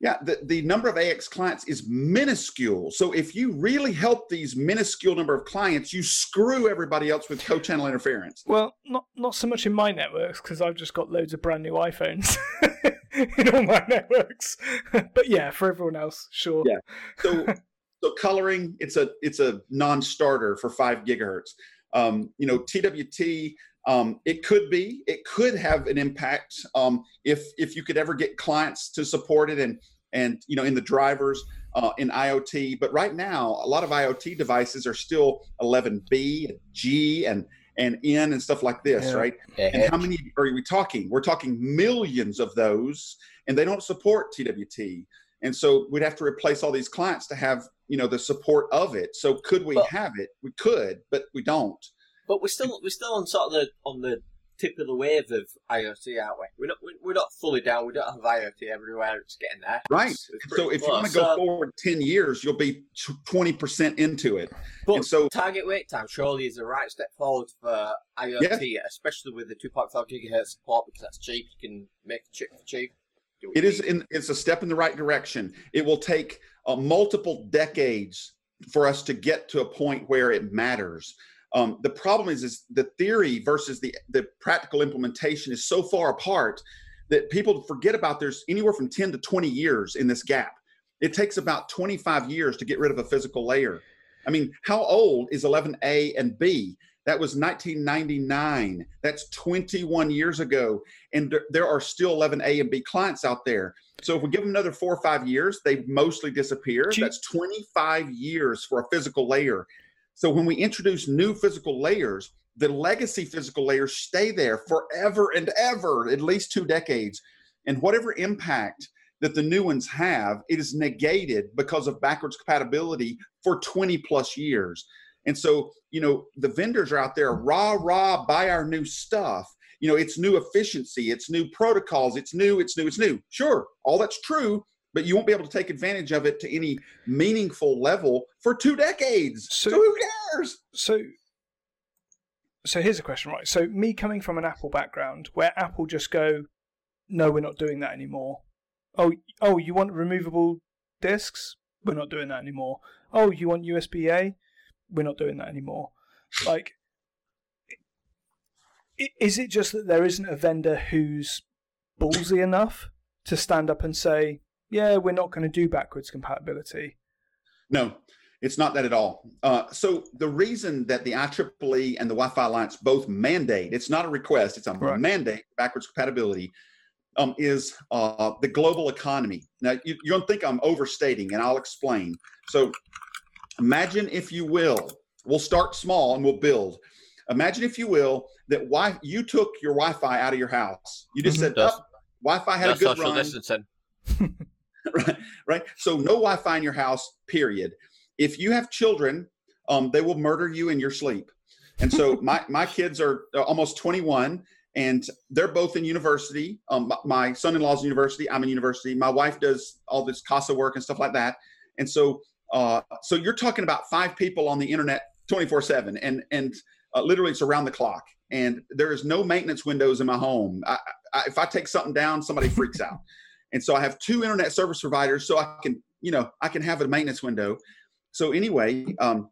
Yeah, the, the number of AX clients is minuscule. So if you really help these minuscule number of clients, you screw everybody else with co-channel interference. Well, not not so much in my networks because I've just got loads of brand new iPhones in all my networks. but yeah, for everyone else, sure. Yeah. So so coloring, it's a it's a non-starter for five gigahertz. Um, you know, TWT, um, it could be, it could have an impact um, if if you could ever get clients to support it and and you know in the drivers uh, in IoT. But right now, a lot of IoT devices are still 11B, G, and and N and stuff like this, Yeah. right? And how many are we talking? We're talking millions of those, and they don't support TWT. And so we'd have to replace all these clients to have, you know, the support of it. So could we But- have it? We could, but we don't. But we're still we're still on sort of the on the tip of the wave of IoT, aren't we? We're not we- we're not fully down. We don't have IoT everywhere. It's getting there. Right. It's- it's So if you want to go So- forward 10 years, you'll be 20% into it. But and so- target wait time surely is the right step forward for IoT, especially with the two point five gigahertz support because that's cheap. You can make a chip for cheap. It is in, it's a step in the right direction. It will take uh, multiple decades for us to get to a point where it matters. Um, the problem is, is the theory versus the, the practical implementation is so far apart that people forget about there's anywhere from 10 to 20 years in this gap. It takes about 25 years to get rid of a physical layer. I mean, how old is 11A and B? That was 1999. That's 21 years ago. And there- are still 11A and B clients out there. So if we give them another four or five years, they mostly disappear. That's 25 years for a physical layer. So when we introduce new physical layers, the legacy physical layers stay there forever and ever, at least two decades. And whatever impact that the new ones have, it is negated because of backwards compatibility for 20 plus years. And so, you know, the vendors are out there, rah, rah, buy our new stuff. You know, it's new efficiency, it's new protocols, it's new, it's new, it's new. Sure, all that's true, but you won't be able to take advantage of it to any meaningful level for two decades. So- So, who cares? So, so here's a question, right? So, me coming from an Apple background, where Apple just go, no, we're not doing that anymore. Oh, oh, you want removable discs? We're not doing that anymore. Oh, you want USB A? We're not doing that anymore. Like, is it just that there isn't a vendor who's ballsy enough to stand up and say, yeah, we're not going to do backwards compatibility? No, it's not that at all. Uh, so the reason that the IEEE and the Wi-Fi Alliance both mandate, it's not a request, it's a mandate backwards compatibility, um, is uh, the global economy. Now, you, you don't think I'm overstating, and I'll explain. So Imagine, if you will, we'll start small and we'll build. Imagine, if you will, that why you took your Wi-Fi out of your house. You just said, Does- oh, Wi-Fi had a good social run. distancing. right right so no wi-fi in your house period if you have children um, they will murder you in your sleep and so my my kids are almost 21 and they're both in university um, my- my son-in-law's in university i'm in university my wife does all this casa work and stuff like that and so uh, so you're talking about five people on the internet 24 7 and and uh, literally it's around the clock and there is no maintenance windows in my home I, I, if i take something down somebody freaks out and so I have two internet service providers, so I can, you know, I can have a maintenance window. So anyway, um,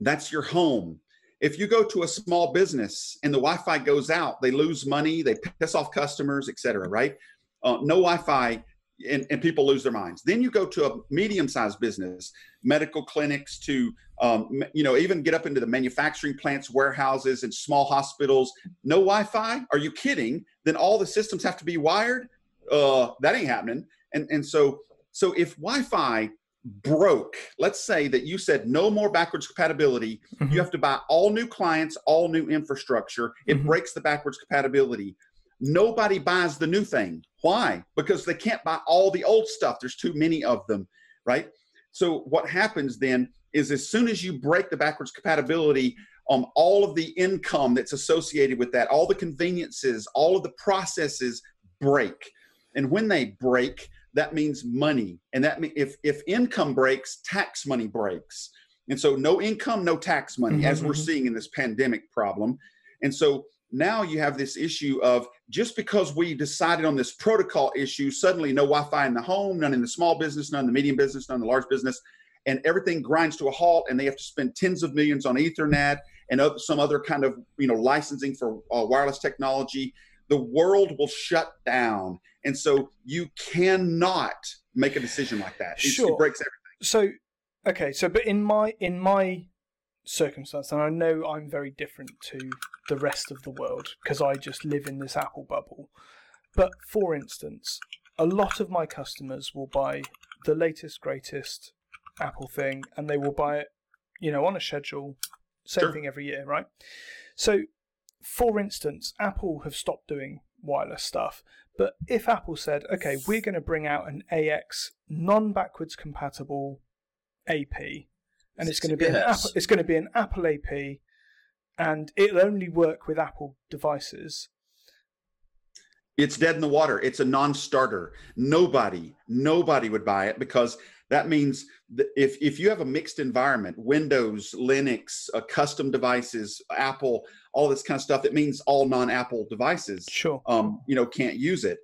that's your home. If you go to a small business and the Wi-Fi goes out, they lose money, they piss off customers, etc. right? Uh, no Wi-Fi, and, and people lose their minds. Then you go to a medium-sized business, medical clinics, to um, you know, even get up into the manufacturing plants, warehouses, and small hospitals. No Wi-Fi? Are you kidding? Then all the systems have to be wired uh that ain't happening and and so so if wi-fi broke let's say that you said no more backwards compatibility you have to buy all new clients all new infrastructure it Mhm. breaks the backwards compatibility nobody buys the new thing why? Because they can't buy all the old stuff. There's too many of them right? So what happens then is as soon as you break the backwards compatibility um, all of the income that's associated with that all the conveniences all of the processes break. And when they break that means money. And that mean if if income breaks tax money breaks. And so no income no tax money as we're Mhm, mhm. seeing in this pandemic problem. And so now you have this issue of just because we decided on this protocol issue suddenly no wi-fi in the home none in the small business none in the medium business none in the large business and everything grinds to a halt and they have to spend tens of millions on ethernet and some other kind of you know licensing for uh, wireless technology the world will shut down. And so you cannot make a decision like that. It's- Sure. it breaks everything. So, okay, so but in my in my circumstance, and I know I'm very different to the rest of the world because I just live in this Apple bubble. But for instance, a lot of my customers will buy the latest, greatest Apple thing, and they will buy it, you know, on a schedule, same Sure. thing every year, right? So, for instance, Apple have stopped doing wireless stuff. But if Apple said, okay, we're going to bring out an AX non-backwards compatible AP, and it's going to be an Apple, it's going to be an Apple AP, and it'll only work with Apple devices. it's dead in the water it's a non-starter nobody nobody would buy it because that means that if if you have a mixed environment windows linux uh, custom devices apple all this kind of stuff it means all non-apple devices Sure. um, you know can't use it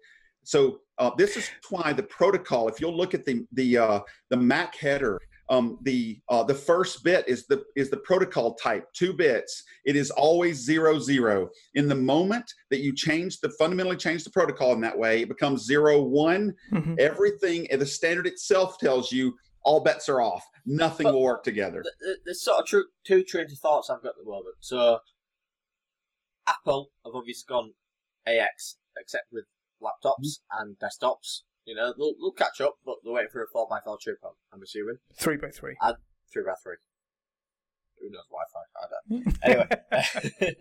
so uh, this is why the protocol if you'll look at the the uh, the mac header um, the uh, the first bit is the is the protocol type two bits it is always zero zero in the moment that you change the fundamentally change the protocol in that way it becomes zero one Mhm. everything and the standard itself tells you all bets are off nothing But- will work together Th- th- There's sort of true, two trains of thoughts I've got at the moment. So, Apple have obviously gone AX, except with laptops and desktops. You know, they'll, they'll catch up, but they're waiting for a 4x4 chip, I'm, I'm assuming. Three by three. 3x3. Who knows Wi-Fi? I don't anyway,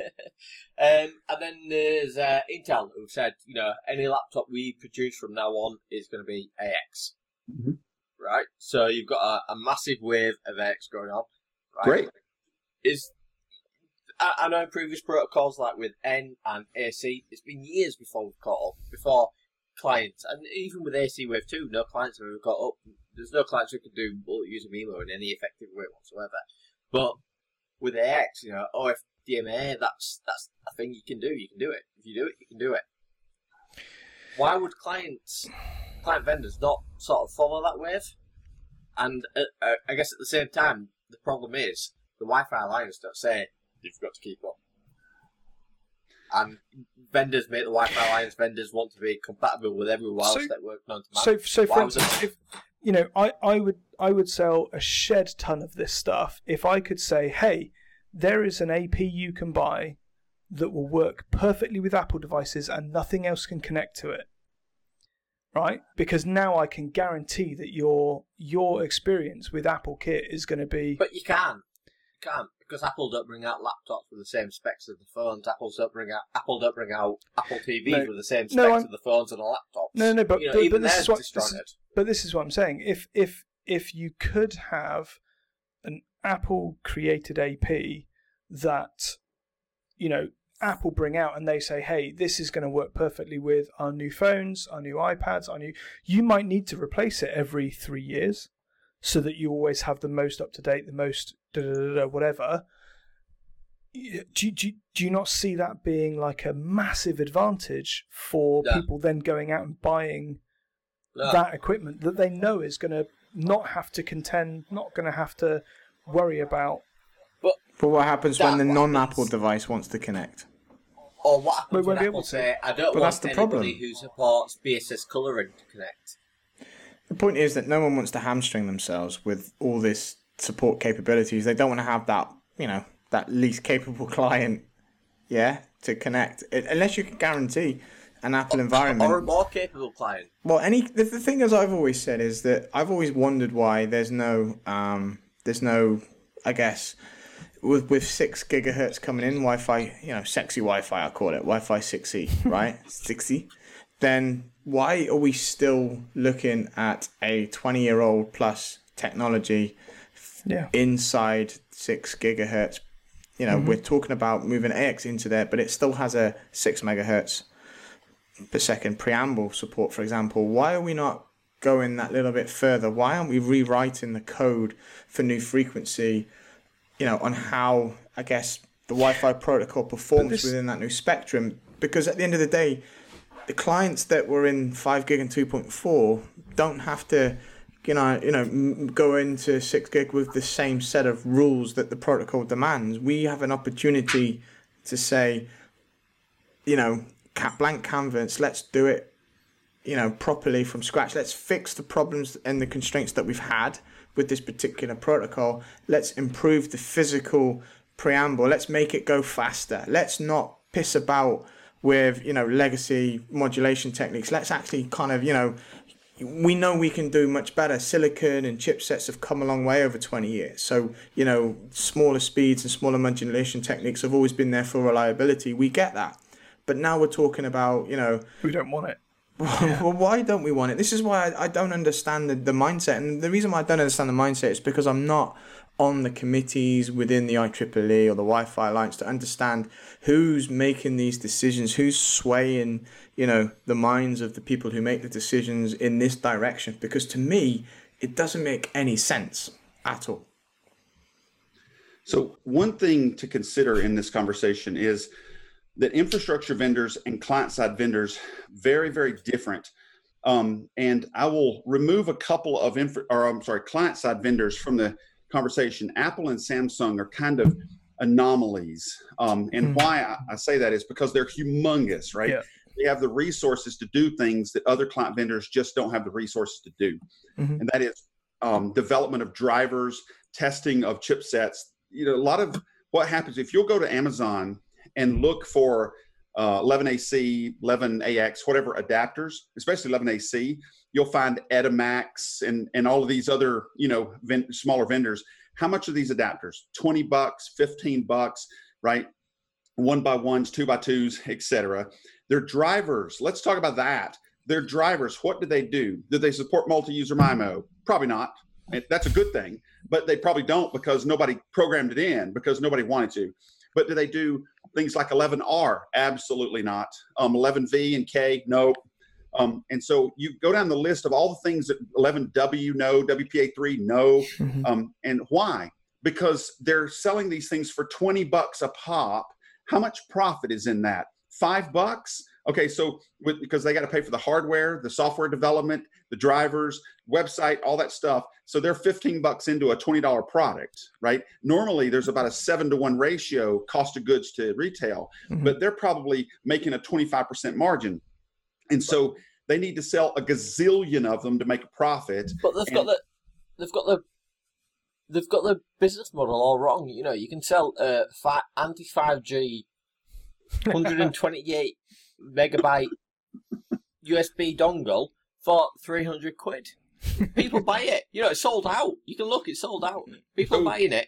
um, and then there's uh, Intel who've said, you know, any laptop we produce from now on is going to be AX. Mhm. Right? So you've got a, a massive wave of AX going on. Right? great Is I, I know in previous protocols like with N and AC, it's been years before we've caught up, before clients, and even with AC Wave 2, no clients have ever got up. There's no clients who can do multi-user MIMO in any effective way whatsoever. But with AX, you know, OFDMA, that's that's a thing you can do. You can do it. If you do it, you can do it. Why would clients, client vendors, not sort of follow that wave? And uh, uh, I guess at the same time, the problem is the Wi-Fi Alliance don't say you've got to keep up. And vendors make the Wi-Fi Alliance vendors want to be compatible with every wireless So- network known to man. So, so for instance, if you know, I, I would I would sell a shed ton of this stuff if I could say, hey, there is an AP you can buy that will work perfectly with Apple devices and nothing else can connect to it. right? Because now I can guarantee that your your experience with Apple Kit is going to be. But you can. You can't. Because Apple don't bring out laptops with the same specs as the phones. Apple don't bring out Apple don't bring out Apple TVs No. with the same specs No, as the phones and the laptops. No, no, but- you know, but- but this is what- this is- But this is what I'm saying. If if if you could have an Apple created AP that you know Apple bring out and they say, "Hey, this is going to work perfectly with our new phones, our new iPads, our new," you might need to replace it every three years, so that you always have the most up to date, the most da, da, da, da, whatever. Do, you- do, you- do you not see that being like a massive advantage for Yeah. people then going out and buying No. that equipment that they know is going to not have to contend, not going to have to worry about. But what happens when the non-Apple device wants to connect? Or what We happens won't when be Apple able to. say, "I don't But want that's the anybody problem. who supports BSS colouring to connect." The point is that no one wants to hamstring themselves with all this support capabilities. They don't want to have that, you know, that least capable client, yeah, to connect. It, unless you can guarantee an Apple environment. Or a more capable client. Well, any the, the thing as I've always said is that I've always wondered why there's no um there's no I guess with with six gigahertz coming in Wi-Fi you know sexy Wi-Fi I call it Wi-Fi 6E right 6E then why are we still looking at a 20 year old plus technology Yeah. inside six gigahertz you know mm-hmm. we're talking about moving AX into there but it still has a six megahertz per second preamble support, for example, why are we not going that little bit further? Why aren't we rewriting the code for new frequency, you know, on how, I guess, the Wi Fi protocol performs this- within that new spectrum? Because at the end of the day, the clients that were in 5 gig and 2.4 don't have to you know you know go into 6 gig with the same set of rules that the protocol demands. We have an opportunity to say you know blank canvas let's do it you know properly from scratch. Let's fix the problems and the constraints that we've had with this particular protocol. Let's improve the physical preamble. Let's make it go faster. Let's not piss about with you know legacy modulation techniques let's actually kind of you know we know we can do much better. Silicon and chipsets have come a long way over 20 years. So, you know, smaller speeds and smaller modulation techniques have always been there for reliability. We get that. But now we're talking about, you know, We don't want it. well, why don't we want it? This is why I, I don't understand the, the mindset. And the reason why I don't understand the mindset is because I'm not on the committees within the IEEE or the Wi Fi Alliance to understand who's making these decisions, who's swaying, you know, the minds of the people who make the decisions in this direction. Because to me, it doesn't make any sense at all. So, one thing to consider in this conversation is that infrastructure vendors and client side vendors very, very different. Um, and I will remove a couple of infra, or I'm sorry, client side vendors from the conversation. Apple and Samsung are kind of anomalies. Um, and why I, I say that is because they're humongous, right? Yeah. They have the resources to do things that other client vendors just don't have the resources to do. Mhm. And that is um, development of drivers, testing of chipsets. You know, a lot of what happens if you'll go to Amazon and look for uh, 11AC, 11AX, whatever adapters, especially 11AC, you'll find Edimax and and all of these other you know ven- smaller vendors. How much are these adapters? 20 bucks, 15 bucks, right? One by ones, two by twos, etc. They're drivers. Let's talk about that. They're drivers. What do they do? Do they support multi-user MIMO? Probably not. That's a good thing, but they probably don't because nobody programmed it in because nobody wanted to. But do they do things like 11R? Absolutely not. Um, 11V and K? Nope. Um, and so you go down the list of all the things that 11W no, WPA3 no, Mhm. um, and why? Because they're selling these things for 20 bucks a pop. How much profit is in that? Five bucks? Okay, so with, because they got to pay for the hardware, the software development, the drivers, website, all that stuff. So they're 15 bucks into a $20 product, right? Normally there's about a seven to one ratio cost of goods to retail, Mhm. but they're probably making a 25% margin. And so they need to sell a gazillion of them to make a profit. But they've got the they've got the they've got the business model all wrong. You know, you can sell a fi- anti five G, hundred and twenty eight megabyte USB dongle for 300 quid. People buy it. You know, it's sold out. You can look, it's sold out. People So- buying it.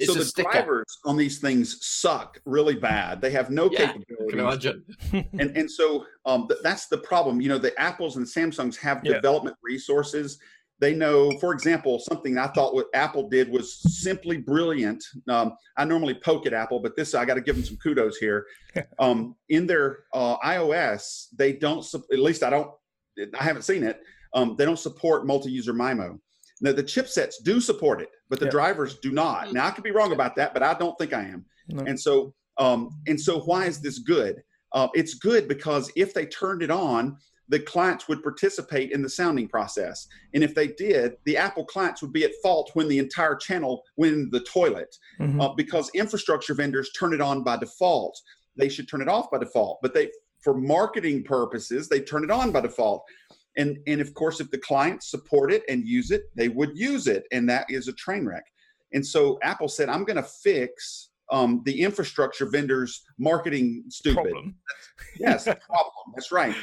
It's so a the sticker. drivers on these things suck really bad. They have no Yeah, I can imagine. and and so um, th- that's the problem. You know, the Apples and Samsungs have Yeah. development resources. They know, for example, something I thought what Apple did was simply brilliant. Um, I normally poke at Apple, but this I got to give them some kudos here. Um, in their uh, iOS, they don't. sup- At least I don't. I haven't seen it. Um, they don't support multi-user MIMO. Now the chipsets do support it, but the Yeah. drivers do not. Now I could be wrong about that, but I don't think I am. No. And so, um, and so, why is this good? Uh, it's good because if they turned it on, the clients would participate in the sounding process. And if they did, the Apple clients would be at fault when the entire channel went into the toilet Mhm. uh, because infrastructure vendors turn it on by default. They should turn it off by default, but they, for marketing purposes, they turn it on by default. And and of course, if the clients support it and use it, they would use it, and that is a train wreck. And so Apple said, "I'm going to fix um, the infrastructure vendors' marketing stupid." Problem. Yes, problem. That's right.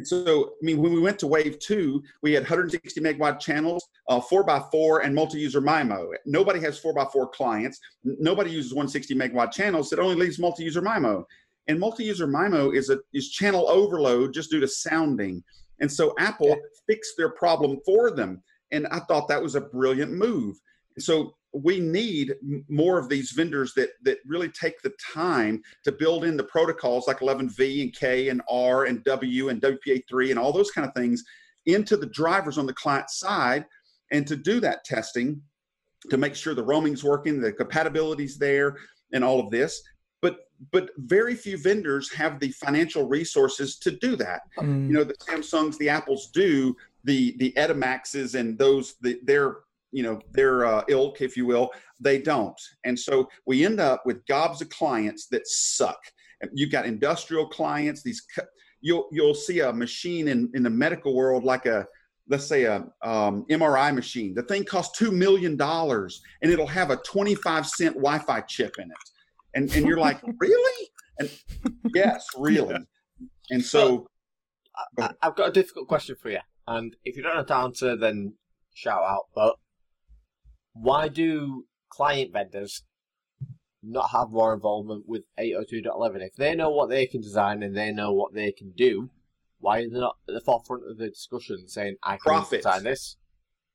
And so, I mean, when we went to Wave Two, we had 160 megahertz channels, uh, four by four, and multi-user MIMO. Nobody has four by four clients. Nobody uses 160 megahertz channels. It only leaves multi-user MIMO. And multi-user MIMO is a is channel overload just due to sounding. And so Apple fixed their problem for them. And I thought that was a brilliant move. So we need more of these vendors that that really take the time to build in the protocols like 11v and k and r and w and wpa3 and all those kind of things into the drivers on the client side and to do that testing to make sure the roaming's working the compatibility's there and all of this but but very few vendors have the financial resources to do that Mm. you know the samsungs the apples do the the edimaxes and those the, their you know their uh, ilk if you will they don't. And so we end up with gobs of clients that suck. You've got industrial clients these you'll you'll see a machine in in the medical world like a let's say a um, mri machine. The thing costs two million dollars and it'll have a 25 cent wi-fi chip in it. And and you're like really? And yes really. And so I, I've got a difficult question for you, and if you don't have to answer, then shout out. But why do client vendors not have more involvement with 802.11? If they know what they can design and they know what they can do, why are they not at the forefront of the discussion saying, "I can Profit. design this"?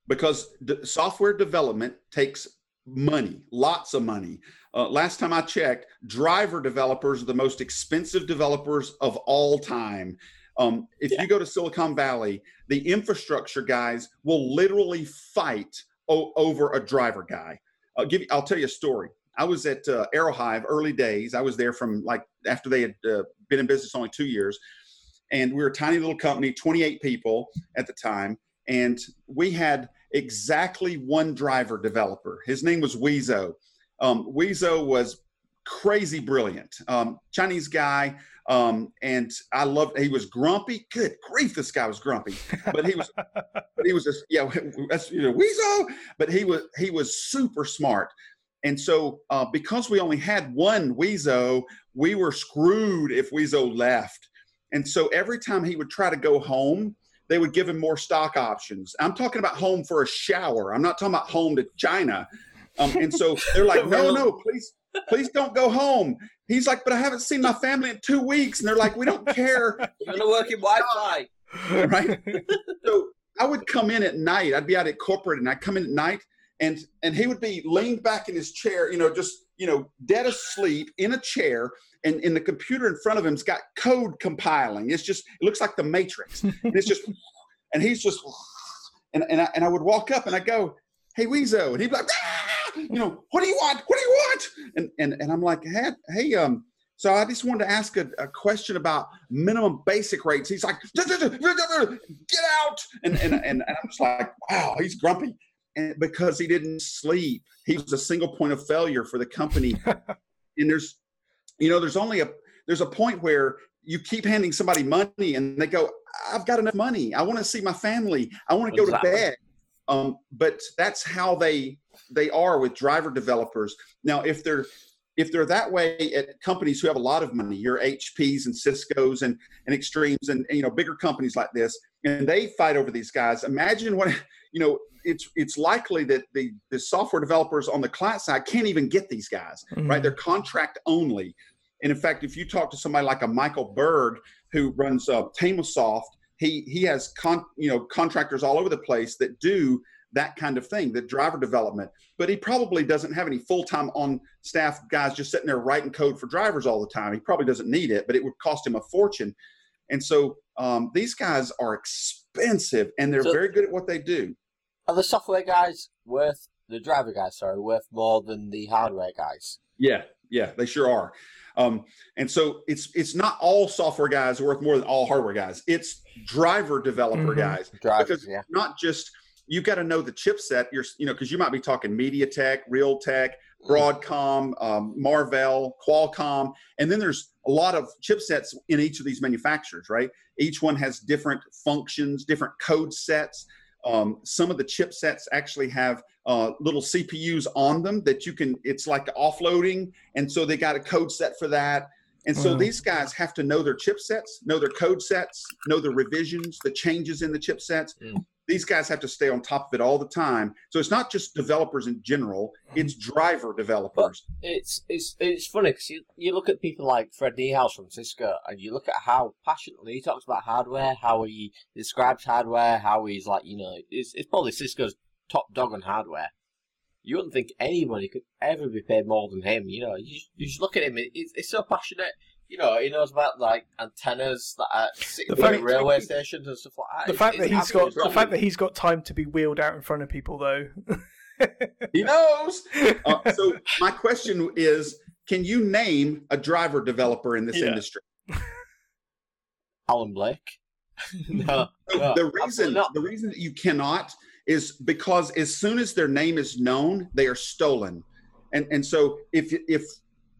because d- software development takes money, lots of money. Uh, last time I checked, driver developers are the most expensive developers of all time. Um, if you go to Silicon Valley, the infrastructure guys will literally fight o- over a driver guy. I'll give you, I'll tell you a story. I was at uh, Aerohive early days. I was there from like after they had uh, been in business only two years, and we were a tiny little company, 28 people at the time, and we had exactly one driver developer. His name was Weezo. Um, Weezo was crazy brilliant, um, Chinese guy, um, and I loved. He was grumpy. Good grief, this guy was grumpy, but he was, but he was just yeah, that's you know Weezo. But he was he was super smart. And so, uh, because we only had one Weezo, we were screwed if Weezo left. And so, every time he would try to go home, they would give him more stock options. I'm talking about home for a shower. I'm not talking about home to China. Um, and so they're like, no, no, please, please don't go home. He's like, but I haven't seen my family in two weeks. And they're like, we don't care. You're gonna work in Wi-Fi. right? so I would come in at night. I'd be out at corporate, and I'd come in at night, and and he would be leaned back in his chair, you know, just you know, dead asleep in a chair, and in the computer in front of him's got code compiling. It's just it looks like the Matrix, and it's just, and he's just, and and I, and I would walk up and I go, hey Weezo, and he'd be like, "Ah!" you know, what do you want? What do you want? And and and I'm like, hey, hey um. So I just wanted to ask a, a question about minimum basic rates. He's like, get out. And, and, and, and I'm just like, wow, he's grumpy. And because he didn't sleep, he was a single point of failure for the company. and there's, you know, there's only a, there's a point where you keep handing somebody money and they go, I've got enough money. I want to see my family. I want to go Exactly. to bed. Um, but that's how they, they are with driver developers. Now, if they're, if they're that way at companies who have a lot of money, your HPs and Cisco's and, and Extremes and, and, you know bigger companies like this, and they fight over these guys. Imagine what you know. It's it's likely that the the software developers on the client side can't even get these guys, right? They're contract only. And in fact, if you talk to somebody like a Michael Berg who runs uh, Tamosoft, he he has con, you know contractors all over the place that do that kind of thing, the driver development. But he probably doesn't have any full time on staff guys just sitting there writing code for drivers all the time. He probably doesn't need it, but it would cost him a fortune. And so um, these guys are expensive, and they're So- very good at what they do. Are the software guys worth the driver guys? Sorry, worth more than the hardware guys? Yeah, yeah, they sure are. Um, and so it's it's not all software guys worth more than all hardware guys. It's driver developer Mhm. guys. Drivers, because yeah. not just you got to know the chipset. You're you know because you might be talking MediaTek, Realtek, Broadcom, um, Marvell, Qualcomm, and then there's a lot of chipsets in each of these manufacturers. Right, each one has different functions, different code sets. Um, some of the chipsets actually have uh, little CPUs on them that you can. It's like offloading, and so they got a code set for that. And so Wow. these guys have to know their chipsets, know their code sets, know the revisions, the changes in the chipsets. Mm. These guys have to stay on top of it all the time. So it's not just developers in general; mm-hmm. it's driver developers. It's it's it's funny because you, you look at people like Fred Niehaus from Cisco, and you look at how passionately he talks about hardware, how he describes hardware, how he's like, you know, it's, it's probably Cisco's top dog on hardware. You wouldn't think anybody could ever be paid more than him. You know, you just, you just look at him; it, it's, it's so passionate. You know, he knows about like antennas that are sitting The in fact- railway stations and stuff like that. The It's- fact that he's got the fact that he's got time to be wheeled out in front of people, though. He knows. Uh, so my question is: Can you name a driver developer in this Yeah. industry? Alan Blake. no, So no, the reason not. the reason that you cannot is because as soon as their name is known, they are stolen. And and so if if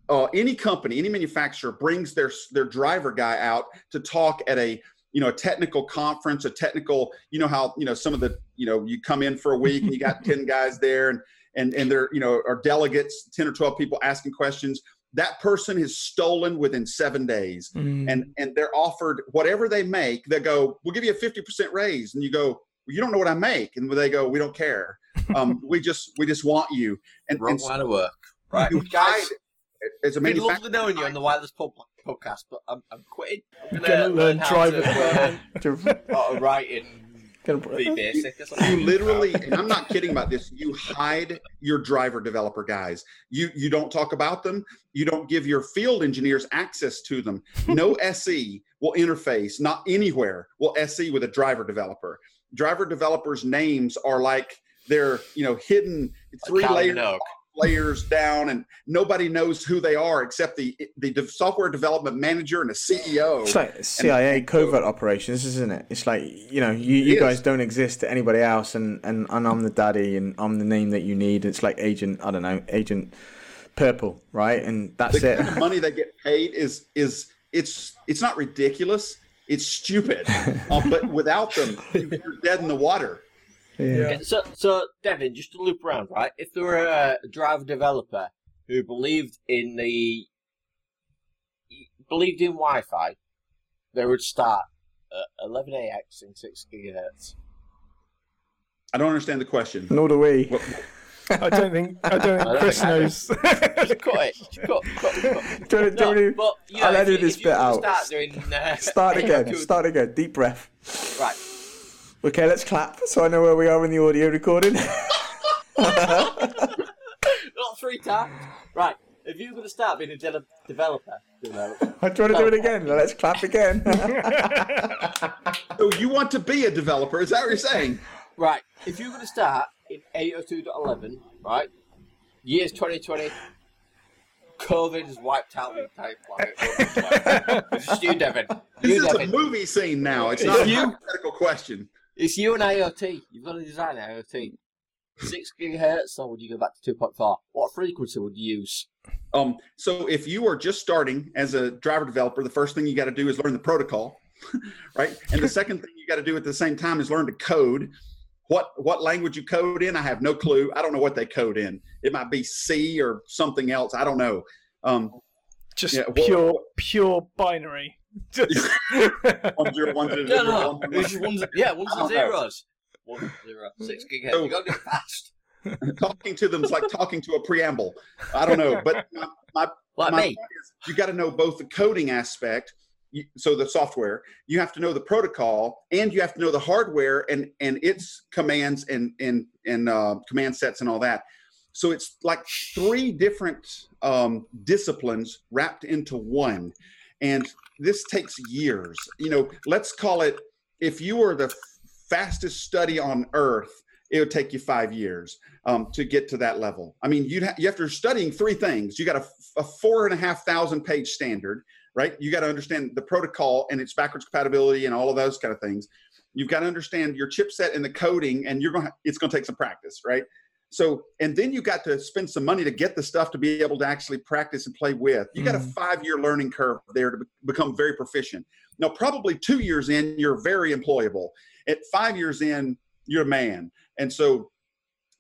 uh, any company, any manufacturer brings their their driver guy out to talk at a you know a technical conference, a technical you know how you know some of the you know you come in for a week and you got ten guys there and and and they're you know are delegates, ten or twelve people asking questions. That person is stolen within seven days Mm. and and they're offered whatever they make. They go, "We'll give you a fifty percent raise," and you go, well, "You don't know what I make," and they go, "We don't care. Um, we just we just want you." And, Wrong and line of work. Right, you guys. Hide as a It's been lovely manufacturer. knowing you on the Wireless Pub podcast, but I'm, I'm quitting. I'm Gonna gonna, learn learn how driver- to uh, uh, write in be basic or You literally, and I'm not kidding about this. You hide your driver developer guys. You you don't talk about them. You don't give your field engineers access to them. No SE will interface, not anywhere will SE with a driver developer. Driver developers' names are like they're you know hidden three layers Minogue. Layers down, and nobody knows who they are except the the software development manager and the E CEO. It's like CIA covert operations, isn't it? It's like you know, you, you guys don't exist to anybody else, and, and and I'm the daddy, and I'm the name that you need. It's like Agent, I don't know, Agent Purple, right? And that's the it. kind of money they get paid is is it's it's not ridiculous. It's stupid. um, but without them, you're dead in the water. Yeah. Okay, So, so Devin, just to loop around, right? If there were a driver developer who believed in the believed in Wi-Fi, they would start at 11ax in six gigahertz. I don't understand the question. Nor do we. What- I don't think I don't I think don't Chris think I do. knows. Just cut it. Just cut, cut, cut. Do you wanna- do you but you know, I'll if edit this bit out. Start doing. Uh, Start again. good. Start again. Deep breath. Right. Okay, let's clap so I know where we are in the audio recording. Not three times. Right. If you're going to start being a de- developer, developer, I'm trying to do it again. Let's clap again. So oh, you want to be a developer? Is that what you're saying? Right. If you're going to start in 802.11, right? Years 2020, COVID has wiped out the entire planet. It's just you, Devin. This You, is a movie scene now. It's not a You- hypothetical question. It's you and IoT. You've got to design IoT. Six gigahertz, or would you go back to 2.4? What frequency would you use? Um, so if you are just starting as a driver developer, the first thing you got to do is learn the protocol, right? And the second thing you got to do at the same time is learn to code. What what language you code in, I have no clue. I don't know what they code in. It might be C or something else. I don't know. Um, Just Yeah, what- pure, pure binary. Just One zero one zero No, zero no, one it's just ones, yeah, ones I and don't know. zeros. One zero six gigahertz. So- You got to do it fast, talking to them is like talking to a preamble. I don't know, but my, my, like my me. point is you got to know both the coding aspect, you, so the software. You have to know the protocol, and you have to know the hardware and and its commands and and and uh, command sets and all that. So it's like three different um, disciplines wrapped into one, and this takes years. You know, let's call it if you were the fastest study on Earth, it would take you five years um, to get to that level. I mean, you'd ha- you after studying three things, you got a, a four and a half thousand page standard, right? You got to understand the protocol and its backwards compatibility and all of those kind of things. You've got to understand your chipset and the coding, and you're going to it's going to take some practice, right? So, and then you got to spend some money to get the stuff to be able to actually practice and play with. You got a five year learning curve there to be- become very proficient. Now, probably two years in, you're very employable. At five years in, you're a man. And so,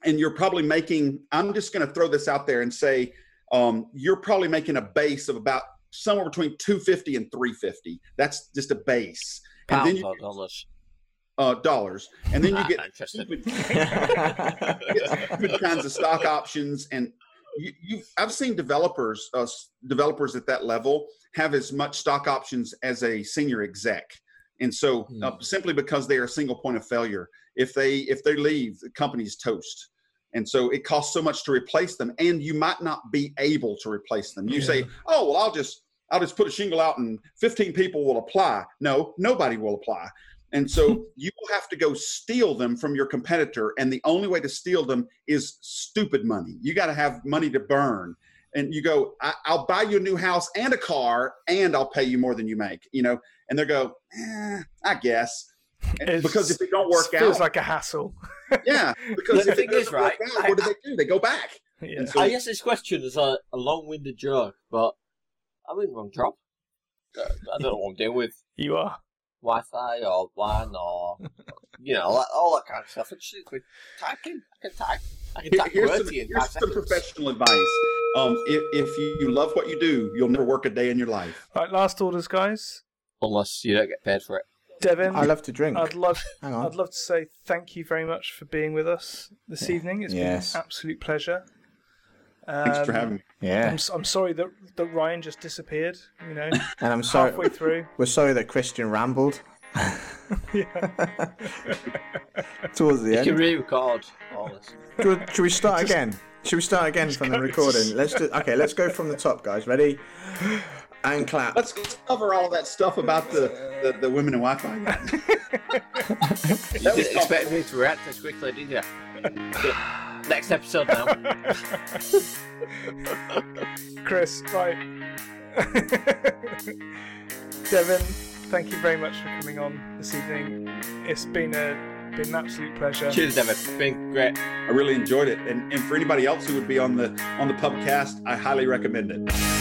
and you're probably making, I'm just going to throw this out there and say, um, you're probably making a base of about somewhere between 250 and 350. That's just a base. And then you dollars. Uh, dollars, and then you get stupid, stupid kinds of stock options, and you, you I've seen developers, uh, developers at that level have as much stock options as a senior exec, and so uh, simply because they are a single point of failure, if they if they leave, the company's toast. And so it costs so much to replace them, and you might not be able to replace them. You say, "Oh, well, I'll just I'll just put a shingle out, and 15 people will apply." No, nobody will apply. And so you will have to go steal them from your competitor. And the only way to steal them is stupid money. You got to have money to burn. And you go, I- I'll buy you a new house and a car, and I'll pay you more than you make, you know? And they go, eh, I guess. And because if it don't work out, it feels out, like a hassle. yeah, because The if thing it is, doesn't work right, out, what do they do? They go back. Yeah. And so, I guess this question is a, a long-winded joke, but I'm in the wrong job. Uh, I don't know what I'm dealing with You are. Wi-Fi or WAN or you know all that, all that kind of stuff. It's just with typing. I can type. I can Here- type here's some, to you here's some professional advice. Um, if, if you love what you do, you'll never work a day in your life. Right, last orders, guys. Unless you don't get paid for it. Devin, I love to drink. I'd love, Hang on. I'd love to say thank you very much for being with us this evening. It's Yes. been an absolute pleasure. Thanks for Um, having me. Yeah. I'm, s- I'm sorry that that Ryan just disappeared. You know, And I'm sorry. halfway through. We're sorry that Christian rambled towards the end. You can end. re-record all this. Should, should we start again? Should we start again from the recording? Let's do. Okay, let's go from the top, guys. Ready? And clap. Let's cover all that stuff about the, the, the women and Wi-Fi. Again. You didn't expect me to react as quickly, did you? Next episode now. Chris, right. Devin, thank you very much for coming on this evening. It's been a been an absolute pleasure. Cheers, David. It's been great. I really enjoyed it, and, and for anybody else who would be on the on the pubcast, I highly recommend it.